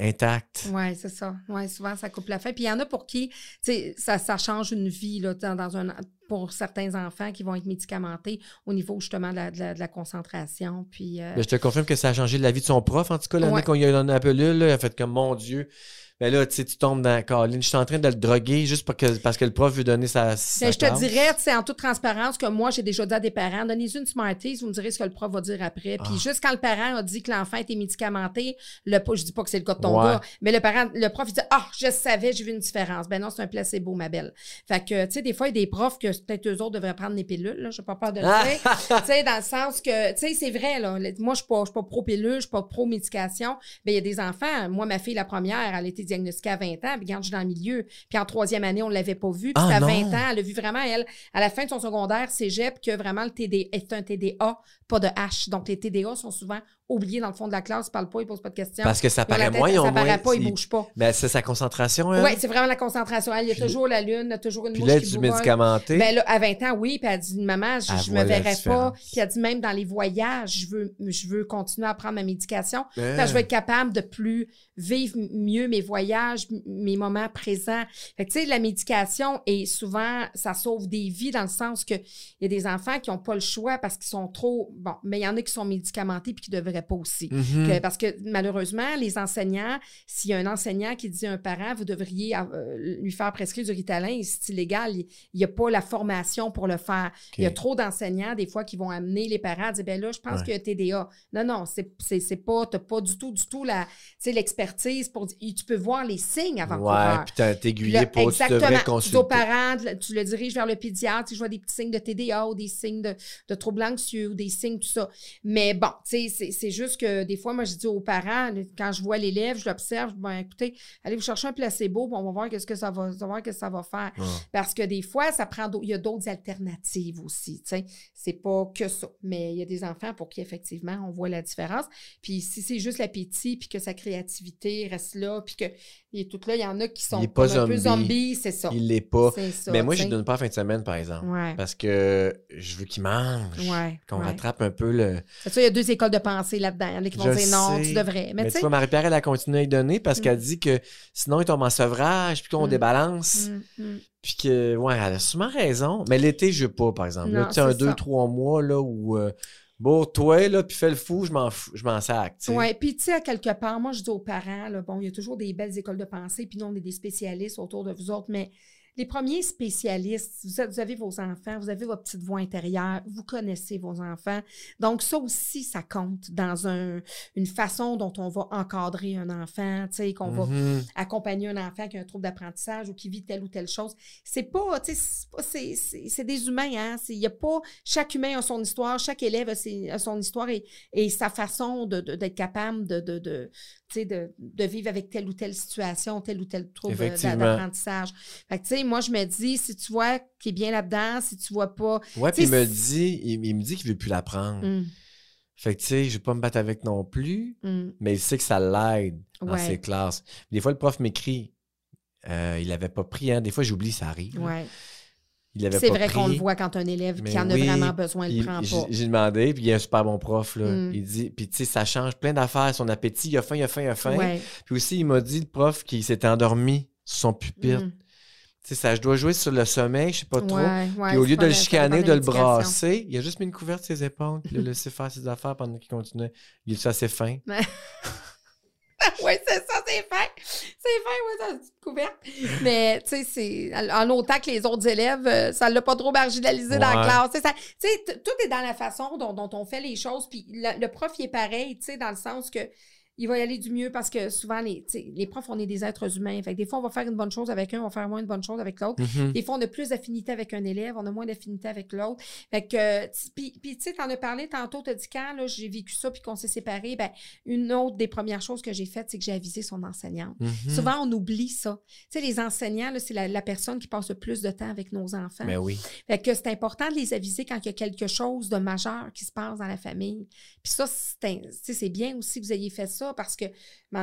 intacts. Oui, c'est ça. Ouais, souvent, ça coupe la faim. Puis il y en a pour qui, tu sais, ça, ça change une vie, là, dans, dans un, pour certains enfants qui vont être médicamentés au niveau, justement, de la, de la- de la concentration. Puis, euh, Mais je te confirme que ça a changé la vie de son prof. En tout cas, l'année Ouais. qu'on a donné la pilule, là, il a fait comme mon Dieu. Mais là, tu sais, tu tombes dans Caroline. Je suis en train de le droguer juste parce que, parce que le prof veut donner sa. sa Ben, je te dirais, tu sais, en toute transparence, que moi, j'ai déjà dit à des parents, donnez-y une Smarties, vous me direz ce que le prof va dire après. Puis Ah. juste quand le parent a dit que l'enfant était médicamenté, le, je dis pas que c'est le cas de ton Ouais. gars, mais le parent, le prof, il dit, ah, je savais, j'ai vu une différence. Ben non, c'est un placebo, ma belle. Fait que, tu sais, des fois, il y a des profs que peut-être eux autres devraient prendre des pilules, là, j'ai pas peur de le dire. tu sais, dans le sens que, tu sais, c'est vrai, là. Moi, je suis pas, je suis pas pro-pilule, je suis pas pro-médication. Ben, il y a des enfants. Moi, ma fille, la première, elle été diagnostiquée à 20 ans, puis regarde, je suis dans le milieu. Puis en troisième année, on l'avait pas vue. Puis Ah, à non. 20 ans, elle a vu vraiment, elle, à la fin de son secondaire, cégep, que vraiment le TD est un TDA, pas de H. Donc, les TDA sont souvent oubliés dans le fond de la classe, ils parlent pas, ils posent pas de questions. Parce que ça paraît tête- moins, Ça moins. paraît pas, ils c'est- bougent pas. Ben, c'est sa concentration? Oui, c'est vraiment la concentration. Elle, il y a Puis- toujours la lune, il y a toujours une Puis mouche là, qui bourre. médicamenté. Ben là, à 20 ans, oui. Puis elle dit, maman, je, voit me la verrais pas. Puis elle dit, même dans les voyages, je veux, je veux continuer à prendre ma médication. Ben, Parce que je veux être capable de plus vivre mieux mes voyages, mes moments présents. Fait que, tu sais, la médication, et souvent, ça sauve des vies dans le sens que il y a des enfants qui n'ont pas le choix parce qu'ils sont trop... Bon, mais il y en a qui sont médicamentés puis qui ne pas aussi. mhm. Que- parce que malheureusement, les enseignants, s'il y a un enseignant qui dit à un parent, vous devriez euh, lui faire prescrire du Ritalin, c'est illégal, il n'y a pas la formation pour le faire. Il y a trop d'enseignants, des fois, qui vont amener les parents à dire, ben là, je pense Ouais. qu'il y a TDA. Non, non, c'est c'est- c'est pas, t'as pas du tout, du tout la, tu sais, l'expertise pour dire, tu peux voir les signes avant Ouais, puis Puis aiguillé pour tu exactement. Tu consulter. aux parents, tu le diriges vers le pédiatre, si je vois des petits signes de TDA ou des signes de, de troubles anxieux ou des signes, tout ça. Mais bon, tu sais, c'est- c'est juste que des fois, moi, je dis aux parents, quand je vois l'élève, je l'observe, je dis, ben, écoutez, allez vous chercher un placebo, puis on va voir qu'est-ce que ça va, voir que ça va faire. Parce que des fois, ça prend il y a d'autres alternatives aussi. C'est pas que ça. Mais il y a des enfants pour qui, effectivement, on voit la différence. Puis si c'est juste l'appétit, puis que sa créativité reste là, puis que il est tout là, il y en a qui sont Il pas un peu zombie. zombies, c'est ça. Il l'est pas. Ça, Mais moi, je ne donne pas en fin de semaine, par exemple. Ouais. Parce que je veux qu'il mange. Ouais, Qu'on ouais. rattrape un peu le. C'est ça, il y a deux écoles de pensée là-dedans. Il y en a qui vont Je dire non, sais. tu devrais. Mais, Mais, tu vois, Marie-Pierre, elle a continué à y donner parce Mm. qu'elle dit que sinon, il tombe en sevrage, puis qu'on Mm. débalance. Mm, mm. Puis que, ouais, elle a sûrement raison. Mais l'été, je veux pas, par exemple. Là, tu sais, un deux, trois mois, là, où, euh, Bourre-toi, là, puis fais le fou, je m'en je m'en sac. Oui, puis tu sais, à quelque part, moi, je dis aux parents, là, bon, il y a toujours des belles écoles de pensée, puis nous, on est des spécialistes autour de vous autres, mais les premiers spécialistes, vous, avez vos enfants, vous avez votre petite voix intérieure, vous connaissez vos enfants. Donc, ça aussi, ça compte dans un, une façon dont on va encadrer un enfant, tu sais, qu'on va Mhm. accompagner un enfant qui a un trouble d'apprentissage ou qui vit telle ou telle chose. C'est pas, tu sais, c'est des humains, hein. Il y a pas, chaque humain a son histoire, chaque élève a, ses- a son histoire et, et sa façon d'être capable de, de, de, de, de vivre avec telle ou telle situation, tel ou tel trouble d'apprentissage. Fait que, tu sais, moi, je me dis, si tu vois qu'il est bien là-dedans, si tu vois pas. Ouais, puis il me dit, il, il me dit qu'il veut plus l'apprendre. Hum, Fait que, tu sais, je vais pas me battre avec non plus, hum, mais il sait que ça l'aide dans ses classes. Des fois, le prof m'écrit, euh, il avait pas pris, hein. Des fois, j'oublie, ça arrive. ouais. C'est vrai qu'on le voit quand un élève Mais qui en oui, a vraiment besoin, il le prend pas. J'ai demandé, puis il y a un super bon prof, là. Mm. Il dit, puis tu sais, ça change plein d'affaires, son appétit, il a faim, il a faim, il a faim. Ouais. Puis aussi, il m'a dit, le prof, qu'il s'était endormi sur son pupitre. Hum. Tu sais, ça, je dois jouer sur le sommeil, je sais pas trop. Ouais, ouais, Puis au lieu de le chicaner, de le brasser, il a juste mis une couverte sur ses épaules, puis il a laissé faire ses affaires pendant qu'il continuait. Il est assez fin. oui, c'est ça, c'est fin. C'est fin, oui, ça, c'est couverte. Mais, tu sais, c'est. En autant que les autres élèves, euh, ça l'a pas trop marginalisé dans la classe. Tu sais, tout est dans la façon dont, dont on fait les choses. Puis le, le prof, il est pareil, tu sais, dans le sens que. Il va y aller du mieux parce que souvent, les, les profs, on est des êtres humains. Fait que des fois, on va faire une bonne chose avec un, on va faire moins une bonne chose avec l'autre. Mhm. Des fois, on a plus d'affinité avec un élève, on a moins d'affinité avec l'autre. Fait que, puis, tu sais, t'en as parlé tantôt, t'as dit quand, là, j'ai vécu ça, puis qu'on s'est séparés, ben, une autre des premières choses que j'ai faites, c'est que j'ai avisé son enseignante. Mhm. Souvent, on oublie ça. Tu sais, les enseignants, là, c'est la, la personne qui passe le plus de temps avec nos enfants. Mais oui. Fait que c'est important de les aviser quand il y a quelque chose de majeur qui se passe dans la famille. Puis ça, c'est bien aussi que vous ayez fait ça parce que,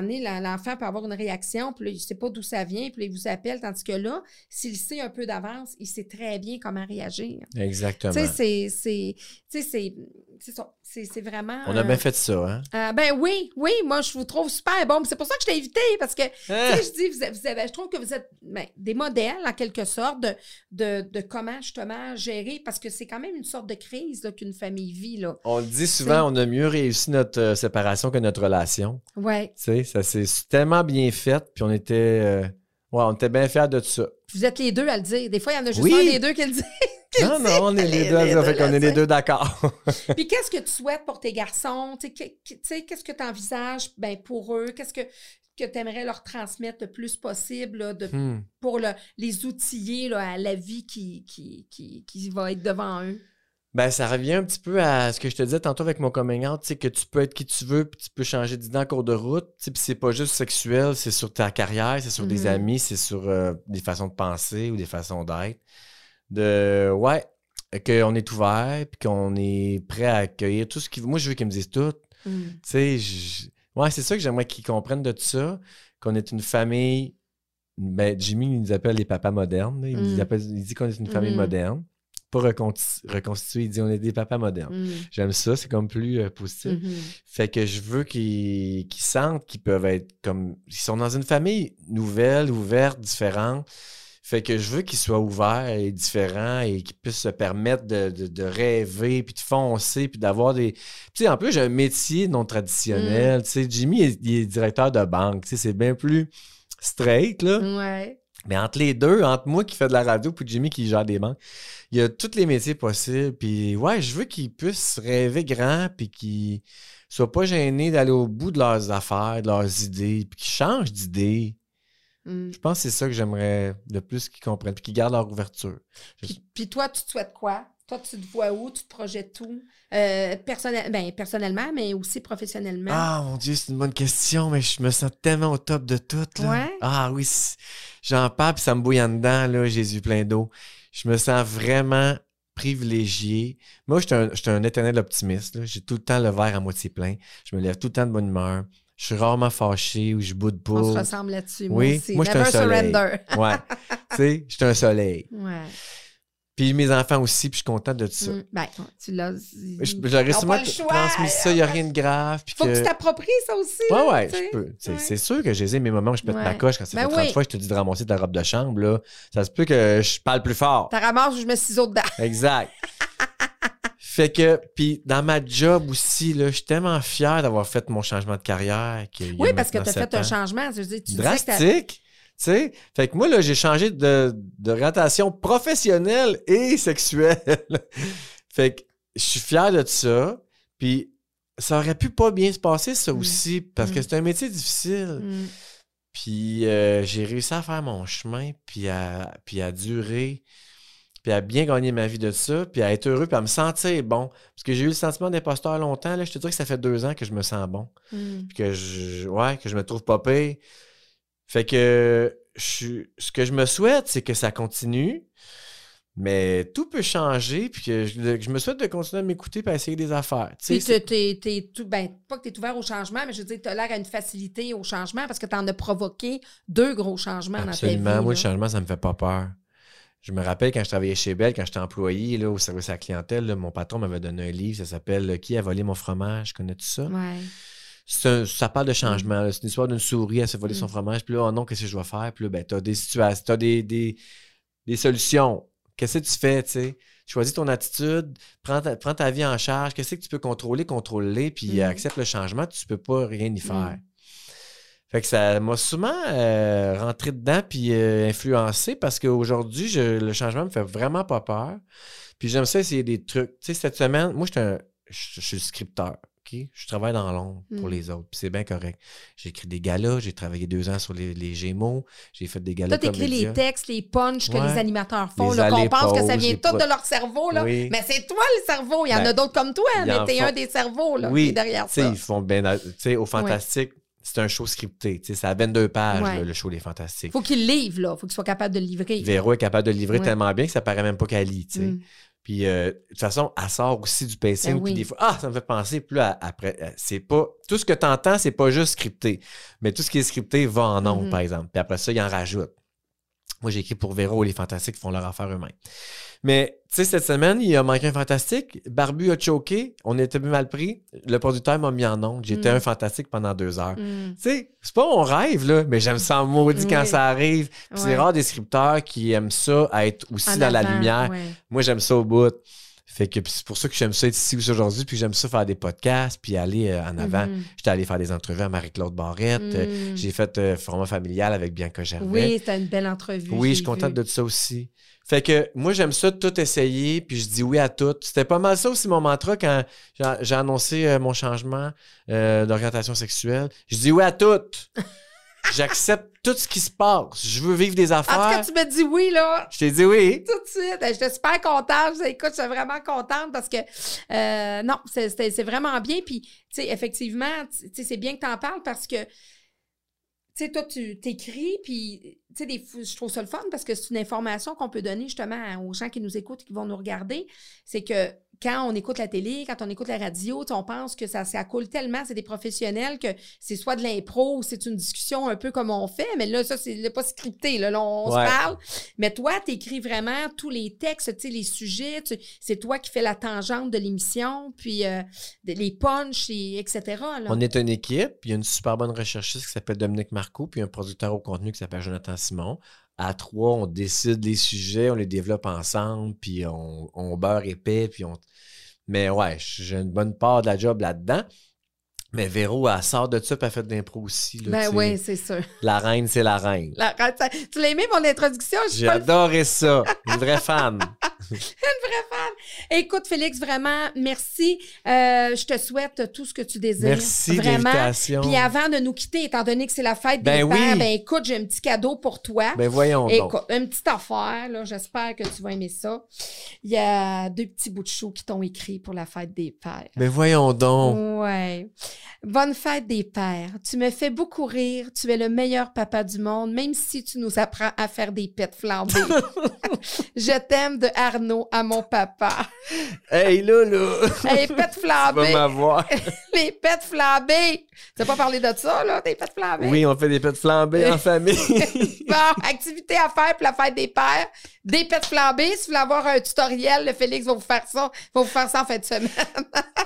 donné, l'enfant peut avoir une réaction, puis là, il ne sait pas d'où ça vient, puis là, il vous appelle, tandis que là, s'il sait un peu d'avance, il sait très bien comment réagir. Exactement. Tu sais, c'est- vraiment... On a euh, bien fait ça, hein? euh, ben oui, oui, moi, je vous trouve super bon. C'est pour ça que je t'ai invité, parce que Hein? je dis, vous vous avez- je trouve que vous êtes ben, des modèles, en quelque sorte, de, de, de comment justement gérer, parce que c'est quand même une sorte de crise qu'une famille vit. Là. On le dit souvent, on a mieux réussi notre euh, séparation que notre relation. Ouais. Tu sais, ça s'est tellement bien fait, puis on était, euh, ouais, on était bien fiers de ça. Vous êtes les deux à le dire. Des fois, il y en a juste Oui. un des deux qui le dit. qui Non, le non, on est les Les- deux, les deux fait le est les deux d'accord. Puis qu'est-ce que tu souhaites pour tes garçons? Qu'est-ce que tu envisages ben, pour eux? Qu'est-ce que, que tu aimerais leur transmettre le plus possible là, de, Hmm. pour le- les outiller là, à la vie qui, qui, qui, qui va être devant eux? Ben, ça revient un petit peu à ce que je te disais tantôt avec mon coming out, que tu peux être qui tu veux, puis tu peux changer d'idée en cours de route, puis c'est pas juste sexuel, c'est sur ta carrière, c'est sur des Mhm. amis, c'est sur euh, des façons de penser ou des façons d'être. De, ouais, qu'on est ouvert, puis qu'on est prêt à accueillir tout ce qu'ils Moi, je veux qu'ils me disent tout. Mm. Tu sais, je- ouais, c'est ça que j'aimerais qu'ils comprennent de tout ça, qu'on est une famille. Ben, Jimmy, il nous appelle les papas modernes. là. Il, nous Mm. appelle- il dit qu'on est une famille Mhm. moderne. Pas reconstitué, il dit on est des papas modernes. Mm. J'aime ça, c'est comme plus euh, positif. Mhm. Fait que je veux qu'ils sentent qu'ils peuvent être comme. Ils sont dans une famille nouvelle, ouverte, différente. Fait que je veux qu'ils soient ouverts et différents et qu'ils puissent se permettre de, de- de rêver, puis de foncer, puis d'avoir des. Tu sais, en plus, j'ai un métier non traditionnel. Mm. Tu sais, Jimmy, il est, il est directeur de banque. Tu sais, c'est bien plus straight, là. Ouais. Mais entre les deux, entre moi qui fais de la radio puis Jimmy qui gère des banques, il y a tous les métiers possibles. Puis ouais, je veux qu'ils puissent rêver grand puis qu'ils soient pas gênés d'aller au bout de leurs affaires, de leurs idées, puis qu'ils changent d'idées. Mm. Je pense que c'est ça que j'aimerais le plus qu'ils comprennent, puis qu'ils gardent leur ouverture. Je- Puis, toi, tu te souhaites quoi? Toi, tu te vois où? Tu te projettes où? Euh, personnel, ben, personnellement, mais aussi professionnellement. Ah mon Dieu, c'est une bonne question, mais je me sens tellement au top de tout. Là. Ouais? Ah oui, j'en parle puis ça me bouille en dedans, là, Jésus plein d'eau. Je me sens vraiment privilégié. Moi, je suis un, un éternel optimiste. J'ai tout le temps le verre à moitié plein. Je me lève tout le temps de bonne humeur. Je suis rarement fâché ou je boude pas. On se ressemble là-dessus. Moi Oui, aussi. moi, je suis un soleil. surrender. Ouais. tu sais, je suis un soleil. Ouais. Puis mes enfants aussi, puis je suis content de ça. Mm. Ben, tu l'as. Ils ont sûrement transmis ça, il n'y a rien de grave. Puis Faut que que... tu t'appropries ça aussi. Ouais, là, ouais, je peux. C'est Ouais. sûr que j'ai mes moments où je pète ma Ouais. coche quand ça Ben fait 30 oui. fois que je te dis de ramasser ta robe de chambre. Là. Ça se peut que je parle plus fort. T'as ramasse ou je mets ciseaux dedans. Exact. Fait que, puis dans ma job aussi, là, je suis tellement fier d'avoir fait mon changement de carrière. Oui, parce que tu as fait un changement. Je veux dire, tu drastique. Tu sais, fait que moi, là, j'ai changé de, rotation professionnelle et sexuelle. fait que je suis fier de ça. Puis ça aurait pu pas bien se passer, ça Mm. aussi, parce que Mm. c'est un métier difficile. Mm. Puis euh, j'ai réussi à faire mon chemin, puis à, puis à durer, puis à bien gagner ma vie de ça, puis à être heureux, puis à me sentir bon. Parce que j'ai eu le sentiment d'imposteur longtemps. Là, je te dirais que ça fait deux ans que je me sens bon puis que je, ouais, que je me trouve pas pire. Fait que je, ce que je me souhaite, c'est que ça continue, mais tout peut changer, puis que je, me souhaite de continuer à m'écouter et à essayer des affaires. Puis t'es- tout, ben, pas que tu es ouvert au changement, mais je veux dire, tu as l'air à une facilité au changement parce que tu en as provoqué deux gros changements dans ta vie. Absolument. Moi, le changement, ça me fait pas peur. Je me rappelle quand je travaillais chez Bell, quand j'étais employé là, au service à la clientèle, là, mon patron m'avait donné un livre, ça s'appelle Qui a volé mon fromage? Connais-tu ça? Ouais. Un- ça parle de changement. là. C'est une histoire d'une souris, elle s'est volé son Mm. fromage. Puis là, oh non, qu'est-ce que je dois faire? Puis là, ben, t'as des situations, t'as des, des, des solutions. Qu'est-ce que tu fais, tu sais? Choisis ton attitude, prends ta, prends ta vie en charge. Qu'est-ce que tu peux contrôler? Contrôler, puis Mm. accepte le changement. Tu peux pas rien y faire. Mm. Fait que ça m'a souvent euh, rentré dedans puis euh, influencé parce qu'aujourd'hui, le changement me fait vraiment pas peur. Puis j'aime ça essayer des trucs. Tu sais, cette semaine, moi, j'étais un- je je suis scripteur. OK? Je travaille dans l'ombre pour les autres. Puis c'est bien correct. J'ai écrit des galas, j'ai travaillé deux ans sur les, les Gémeaux, j'ai fait des galas Toi, t'écris les textes, les punchs que Ouais. les animateurs font, qu'on pense que ça vient tout de leur cerveau, là. Oui. Mais c'est toi le cerveau. Il y en Ben, a d'autres comme toi, mais t'es font- un des cerveaux, là, qui est derrière Tu sais, ça. ils font bien. Au Fantastique, c'est un show scripté. C'est à 22 pages, Ouais. là, le show des Fantastiques. Faut qu'il livre, là. Faut qu'il soit capable de le livrer. Véro est capable de le livrer Ouais. tellement bien que ça paraît même pas qu'elle lit, tu sais. Mm. Puis, euh, de toute façon, elle sort aussi du pacing. Ben oui. Puis des fois, ah, ça me fait penser. Puis là, après, euh, c'est pas. Tout ce que tu entends, c'est pas juste scripté. Mais tout ce qui est scripté va en ondes, Mhm. par exemple. Puis après ça, il en rajoute. Moi, j'ai écrit pour Véro, les fantastiques font leur affaire eux-mêmes. Mais, tu sais, cette semaine, il a manqué un fantastique. Barbu a choqué. On était mal pris. Le producteur m'a mis en ondes. J'étais Mhm. un fantastique pendant deux heures. Mm. Tu sais, c'est pas mon rêve, là, mais j'aime ça en maudit quand ça arrive. Puis c'est rare des scripteurs qui aiment ça, à être aussi En dans la lumière. ouais. Moi, j'aime ça au bout. Fait que c'est pour ça que j'aime ça être ici aujourd'hui, puis j'aime ça faire des podcasts, puis aller euh, en avant. Mhm. J'étais allé faire des entrevues à Marie-Claude Barrette. euh, Mm. J'ai fait euh, format familial avec Bianca Gervais. Oui, c'était une belle entrevue. Oui, je suis contente de ça aussi. Fait que moi, j'aime ça tout essayer, puis je dis oui à tout. C'était pas mal ça aussi mon mantra quand j'ai- annoncé euh, mon changement d'orientation sexuelle. Je dis oui à tout. J'accepte tout ce qui se passe. Je veux vivre des En tout affaires. cas, tu me dis oui, là. Je t'ai dit oui. Tout de suite. J'étais super contente. Je- Écoute, je suis vraiment contente parce que, euh, non, c'est- vraiment bien. Puis, tu sais, effectivement, tu sais, c'est bien que tu en parles parce que, tu sais, toi, tu t'écris, puis, tu sais, je trouve ça le fun parce que c'est une information qu'on peut donner justement aux gens qui nous écoutent et qui vont nous regarder. C'est que quand on écoute la télé, quand on écoute la radio, on pense que ça, ça coule tellement, c'est des professionnels que c'est soit de l'impro ou c'est une discussion un peu comme on fait, mais là, ça, c'est pas scripté, là, Là, on Ouais. se parle. Mais toi, tu écris vraiment tous les textes, tu sais, les sujets, c'est toi qui fais la tangente de l'émission, puis euh, les punchs, et etc. là. On est une équipe, il y a une super bonne recherchiste qui s'appelle Dominique Marcoux, puis un producteur au contenu qui s'appelle Jonathan Simon. À trois, on décide les sujets, on les développe ensemble, puis on, on beurre épais, puis on. Mais ouais, j'ai une bonne part de la job là-dedans. Mais Véro, elle sort de ça, puis elle fait de l'impro aussi. là, Ben oui, c'est sûr. La reine, c'est la reine. La- tu l'as aimé, mon introduction? J'ai le adoré ça. Une vraie fan. vraie fan. Écoute, Félix, vraiment, merci. Euh, je te souhaite tout ce que tu désires. Merci Vraiment. Puis avant de nous quitter, étant donné que c'est la fête Ben des oui. pères, ben écoute, j'ai un petit cadeau pour toi. Ben voyons donc. Une petite affaire, là, j'espère que tu vas aimer ça. Il y a deux petits bouts de chou qui t'ont écrit pour la fête des pères. Ben voyons donc. Ouais. Bonne fête des pères. Tu me fais beaucoup rire. Tu es le meilleur papa du monde, même si tu nous apprends à faire des pets flambés. Je t'aime de Arnaud à mon papa. Hey, là, là. Les pets Tu vas m'avoir. Les pets flambés. Tu n'as pas parlé de ça, là, des pets flambés? Oui, on fait des pets flambés en famille. Bon, activité à faire pour la fête des pères. Des pets flambés. Si vous voulez avoir un tutoriel, le Félix va vous faire ça. Va vous faire ça en fin de semaine.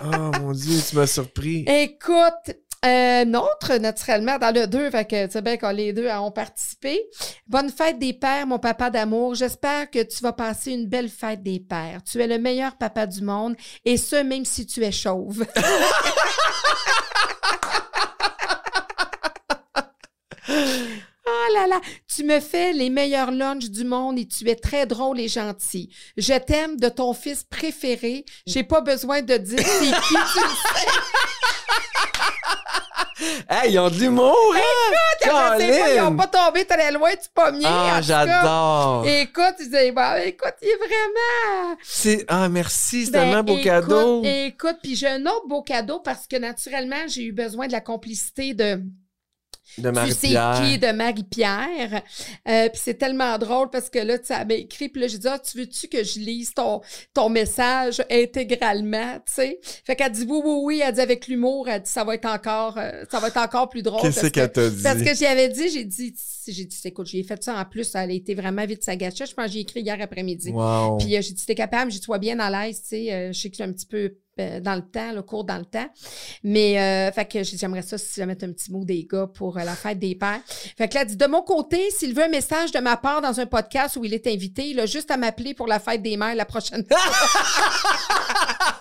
oh mon Dieu, tu m'as surpris. Écoute, Euh, nôtre, naturellement, dans le 2, fait que tu sais bien quand les deux ont participé. Bonne fête des pères, mon papa d'amour. J'espère que tu vas passer une belle fête des pères. Tu es le meilleur papa du monde, et ce, même si tu es chauve. Oh là là, tu me fais les meilleurs lunchs du monde et tu es très drôle et gentil. Je t'aime de ton fils préféré. J'ai pas besoin de dire c'est qui tu sais. Hey, ils ont de l'humour, hein? C'est pas, ils ont pas tombé très loin du pommier. Ah, j'adore! Écoute, tu disais, bon, écoute, il est vraiment. C'est... Ah, merci, c'est Ben, tellement un beau écoute, cadeau. Écoute, puis j'ai un autre beau cadeau parce que naturellement, j'ai eu besoin de la complicité de De tu sais qui? De Marie-Pierre. Euh, puis c'est tellement drôle parce que là, tu sais, elle m'a écrit, puis là, j'ai dit, ah, tu veux-tu que je lise ton, ton message intégralement, tu sais? Fait qu'elle dit oui, oui, oui, elle dit avec l'humour, elle dit, ça va être encore, euh, ça va être encore plus drôle. Qu'est-ce qu'elle que- t'a dit? Parce que j'y avais dit, j'ai dit, j'ai dit, écoute, j'ai fait ça en plus, elle a été vraiment vite sa gâchette. Je pense que j'ai écrit hier après-midi. Wow. Puis euh, j'ai dit, t'es capable, j'ai dit, toi bien à l'aise, tu sais, euh, je sais que j'ai un petit peu dans le temps, le cours dans le temps. Mais, euh, fait que j'aimerais ça si mettre un petit mot des gars pour euh, la fête des pères. Fait que là, de mon côté, s'il veut un message de ma part dans un podcast où il est invité, il a juste à m'appeler pour la fête des mères la prochaine fois.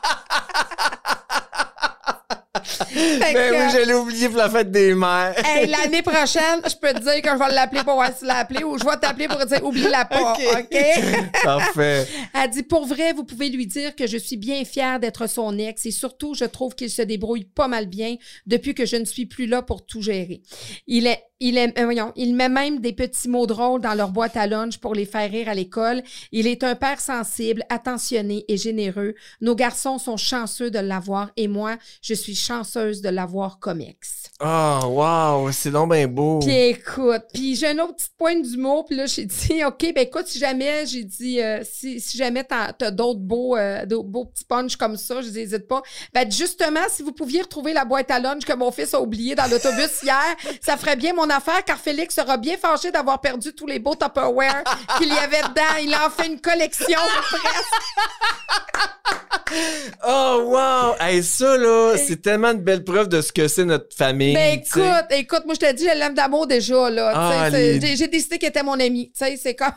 Fait Ben que, oui, je l'ai oublié pour la fête des mères. Hey, l'année prochaine, je peux te dire que je vais l'appeler pour voir s'il l'a appelé ou je vais t'appeler pour te dire oublie-la pas, OK. OK? Parfait. Elle dit pour vrai, vous pouvez lui dire que je suis bien fière d'être son ex et surtout, je trouve qu'il se débrouille pas mal bien depuis que je ne suis plus là pour tout gérer. Il est il, est, euh, voyons, il met même des petits mots drôles dans leur boîte à lunch pour les faire rire à l'école. Il est un père sensible, attentionné et généreux. Nos garçons sont chanceux de l'avoir et moi, je suis chanceuse de l'avoir comme ex. Oh, wow, c'est donc bien beau. Puis écoute, puis j'ai un autre petit point d'humour, puis là j'ai dit OK, ben écoute, si jamais j'ai dit euh, si, si jamais t'as t'as d'autres beaux euh, beaux petits punchs comme ça, je dis hésite pas. Ben justement, si vous pouviez retrouver la boîte à lunch que mon fils a oubliée dans l'autobus hier, ça ferait bien mon affaire car Félix sera bien fâché d'avoir perdu tous les beaux Tupperware qu'il y avait dedans. Il en fait une collection presque. Oh, wow! Hey, ça, là, c'est tellement une belle preuve de ce que c'est notre famille. Ben écoute, écoute, moi je te dis, je l'aime d'amour déjà là. Ah, les- J'ai décidé qu'elle était mon amie. Tu sais, c'est comme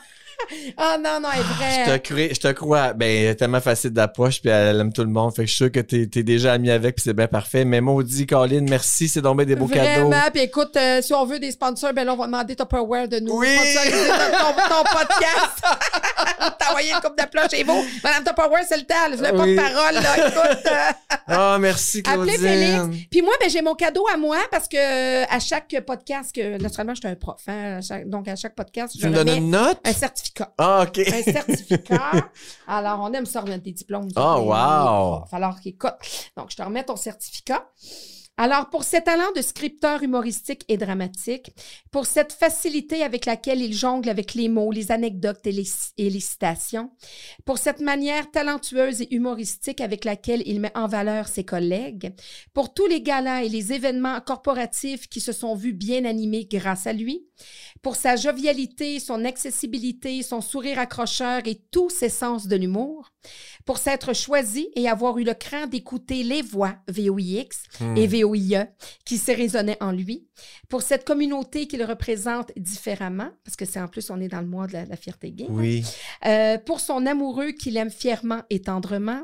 Ah non non, elle est vraie. Je te, crois, je te crois. Ben, elle est tellement facile d'approche, puis elle aime tout le monde. Fait que je suis sûr que t'es es déjà ami avec, puis c'est bien parfait. Mais maudit, Colin, merci, c'est bien des beaux Vraiment, cadeaux. puis écoute, euh, si on veut des sponsors, ben là, on va demander Tupperware de nous Oui! ton, ton- podcast. T'as envoyé une coupe de plat chez vous. Madame Tupperware, c'est le temps. Je l'ai Oui. pas de parole, là. Écoute, euh, Ah, merci, Claudine. appelez Félix. Puis moi, ben, j'ai mon cadeau à moi parce que euh, à chaque podcast, que naturellement, je suis un prof. hein, à chaque- donc, à chaque podcast, je Tu me donnes une note? un certificat. Ah, OK. un certificat. Alors, on aime ça remettre des diplômes. Oh, wow. profs. Alors, écoute, donc je te remets ton certificat. Alors, pour cet talent de scripteur humoristique et dramatique, pour cette facilité avec laquelle il jongle avec les mots, les anecdotes et les, et les citations, pour cette manière talentueuse et humoristique avec laquelle il met en valeur ses collègues, pour tous les galas et les événements corporatifs qui se sont vus bien animés grâce à lui, pour sa jovialité, son accessibilité, son sourire accrocheur et tous ses sens de l'humour, pour s'être choisi et avoir eu le cran d'écouter les voix VOIX Hmm. et VOIE qui se résonnaient en lui, pour cette communauté qu'il représente différemment, parce que c'est en plus, on est dans le mois de la, la fierté gay, Oui. euh, pour son amoureux qu'il aime fièrement et tendrement,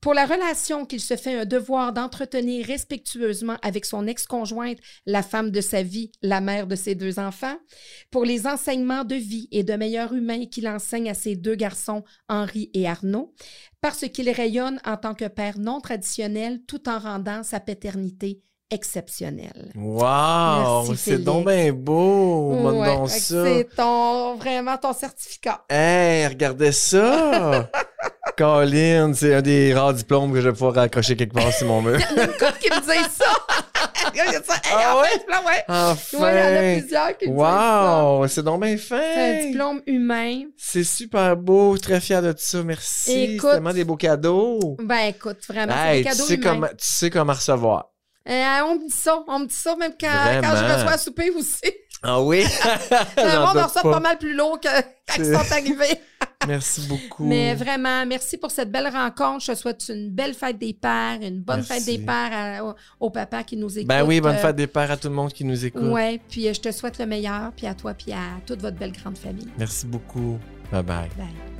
pour la relation qu'il se fait un devoir d'entretenir respectueusement avec son ex-conjointe, la femme de sa vie, la mère de ses deux enfants, pour les enseignements de vie et de meilleur humain qu'il enseigne à ses deux garçons, Henri et Arnaud, parce qu'il rayonne en tant que père non traditionnel tout en rendant sa paternité exceptionnelle. Wow! C'est donc bien beau! Ouais. C'est ton, vraiment ton certificat. Hey, regardez ça! Colin, c'est un des rares diplômes que je vais pouvoir raccrocher quelque part sur mon mur. couple qui me ça. Il y a ça. Hey, Ah en ouais? fait, là, ouais. Enfin! Ouais, il y en a plusieurs qui me disent ça. Wow! C'est donc bien C'est un fin! diplôme humain. C'est super beau, très fier de ça, merci. Écoute. C'est tellement des beaux cadeaux. Ben écoute, vraiment, Hey, c'est tu, des cadeaux sais humains. comment, tu sais comment recevoir. Euh, on me dit ça, on me dit ça même quand, quand je reçois à souper aussi. Ah oui? Le monde reçoit pas. pas mal plus lourd que quand ils sont arrivés. Merci beaucoup. Mais vraiment, merci pour cette belle rencontre. Je te souhaite une belle fête des pères, une bonne Merci. fête des pères à- au, au papa qui nous écoute. Ben oui, bonne Euh, fête des pères à tout le monde qui nous écoute. Ouais, puis euh, je te souhaite le meilleur, puis à toi, puis à toute votre belle grande famille. Merci beaucoup. Bye bye. Bye.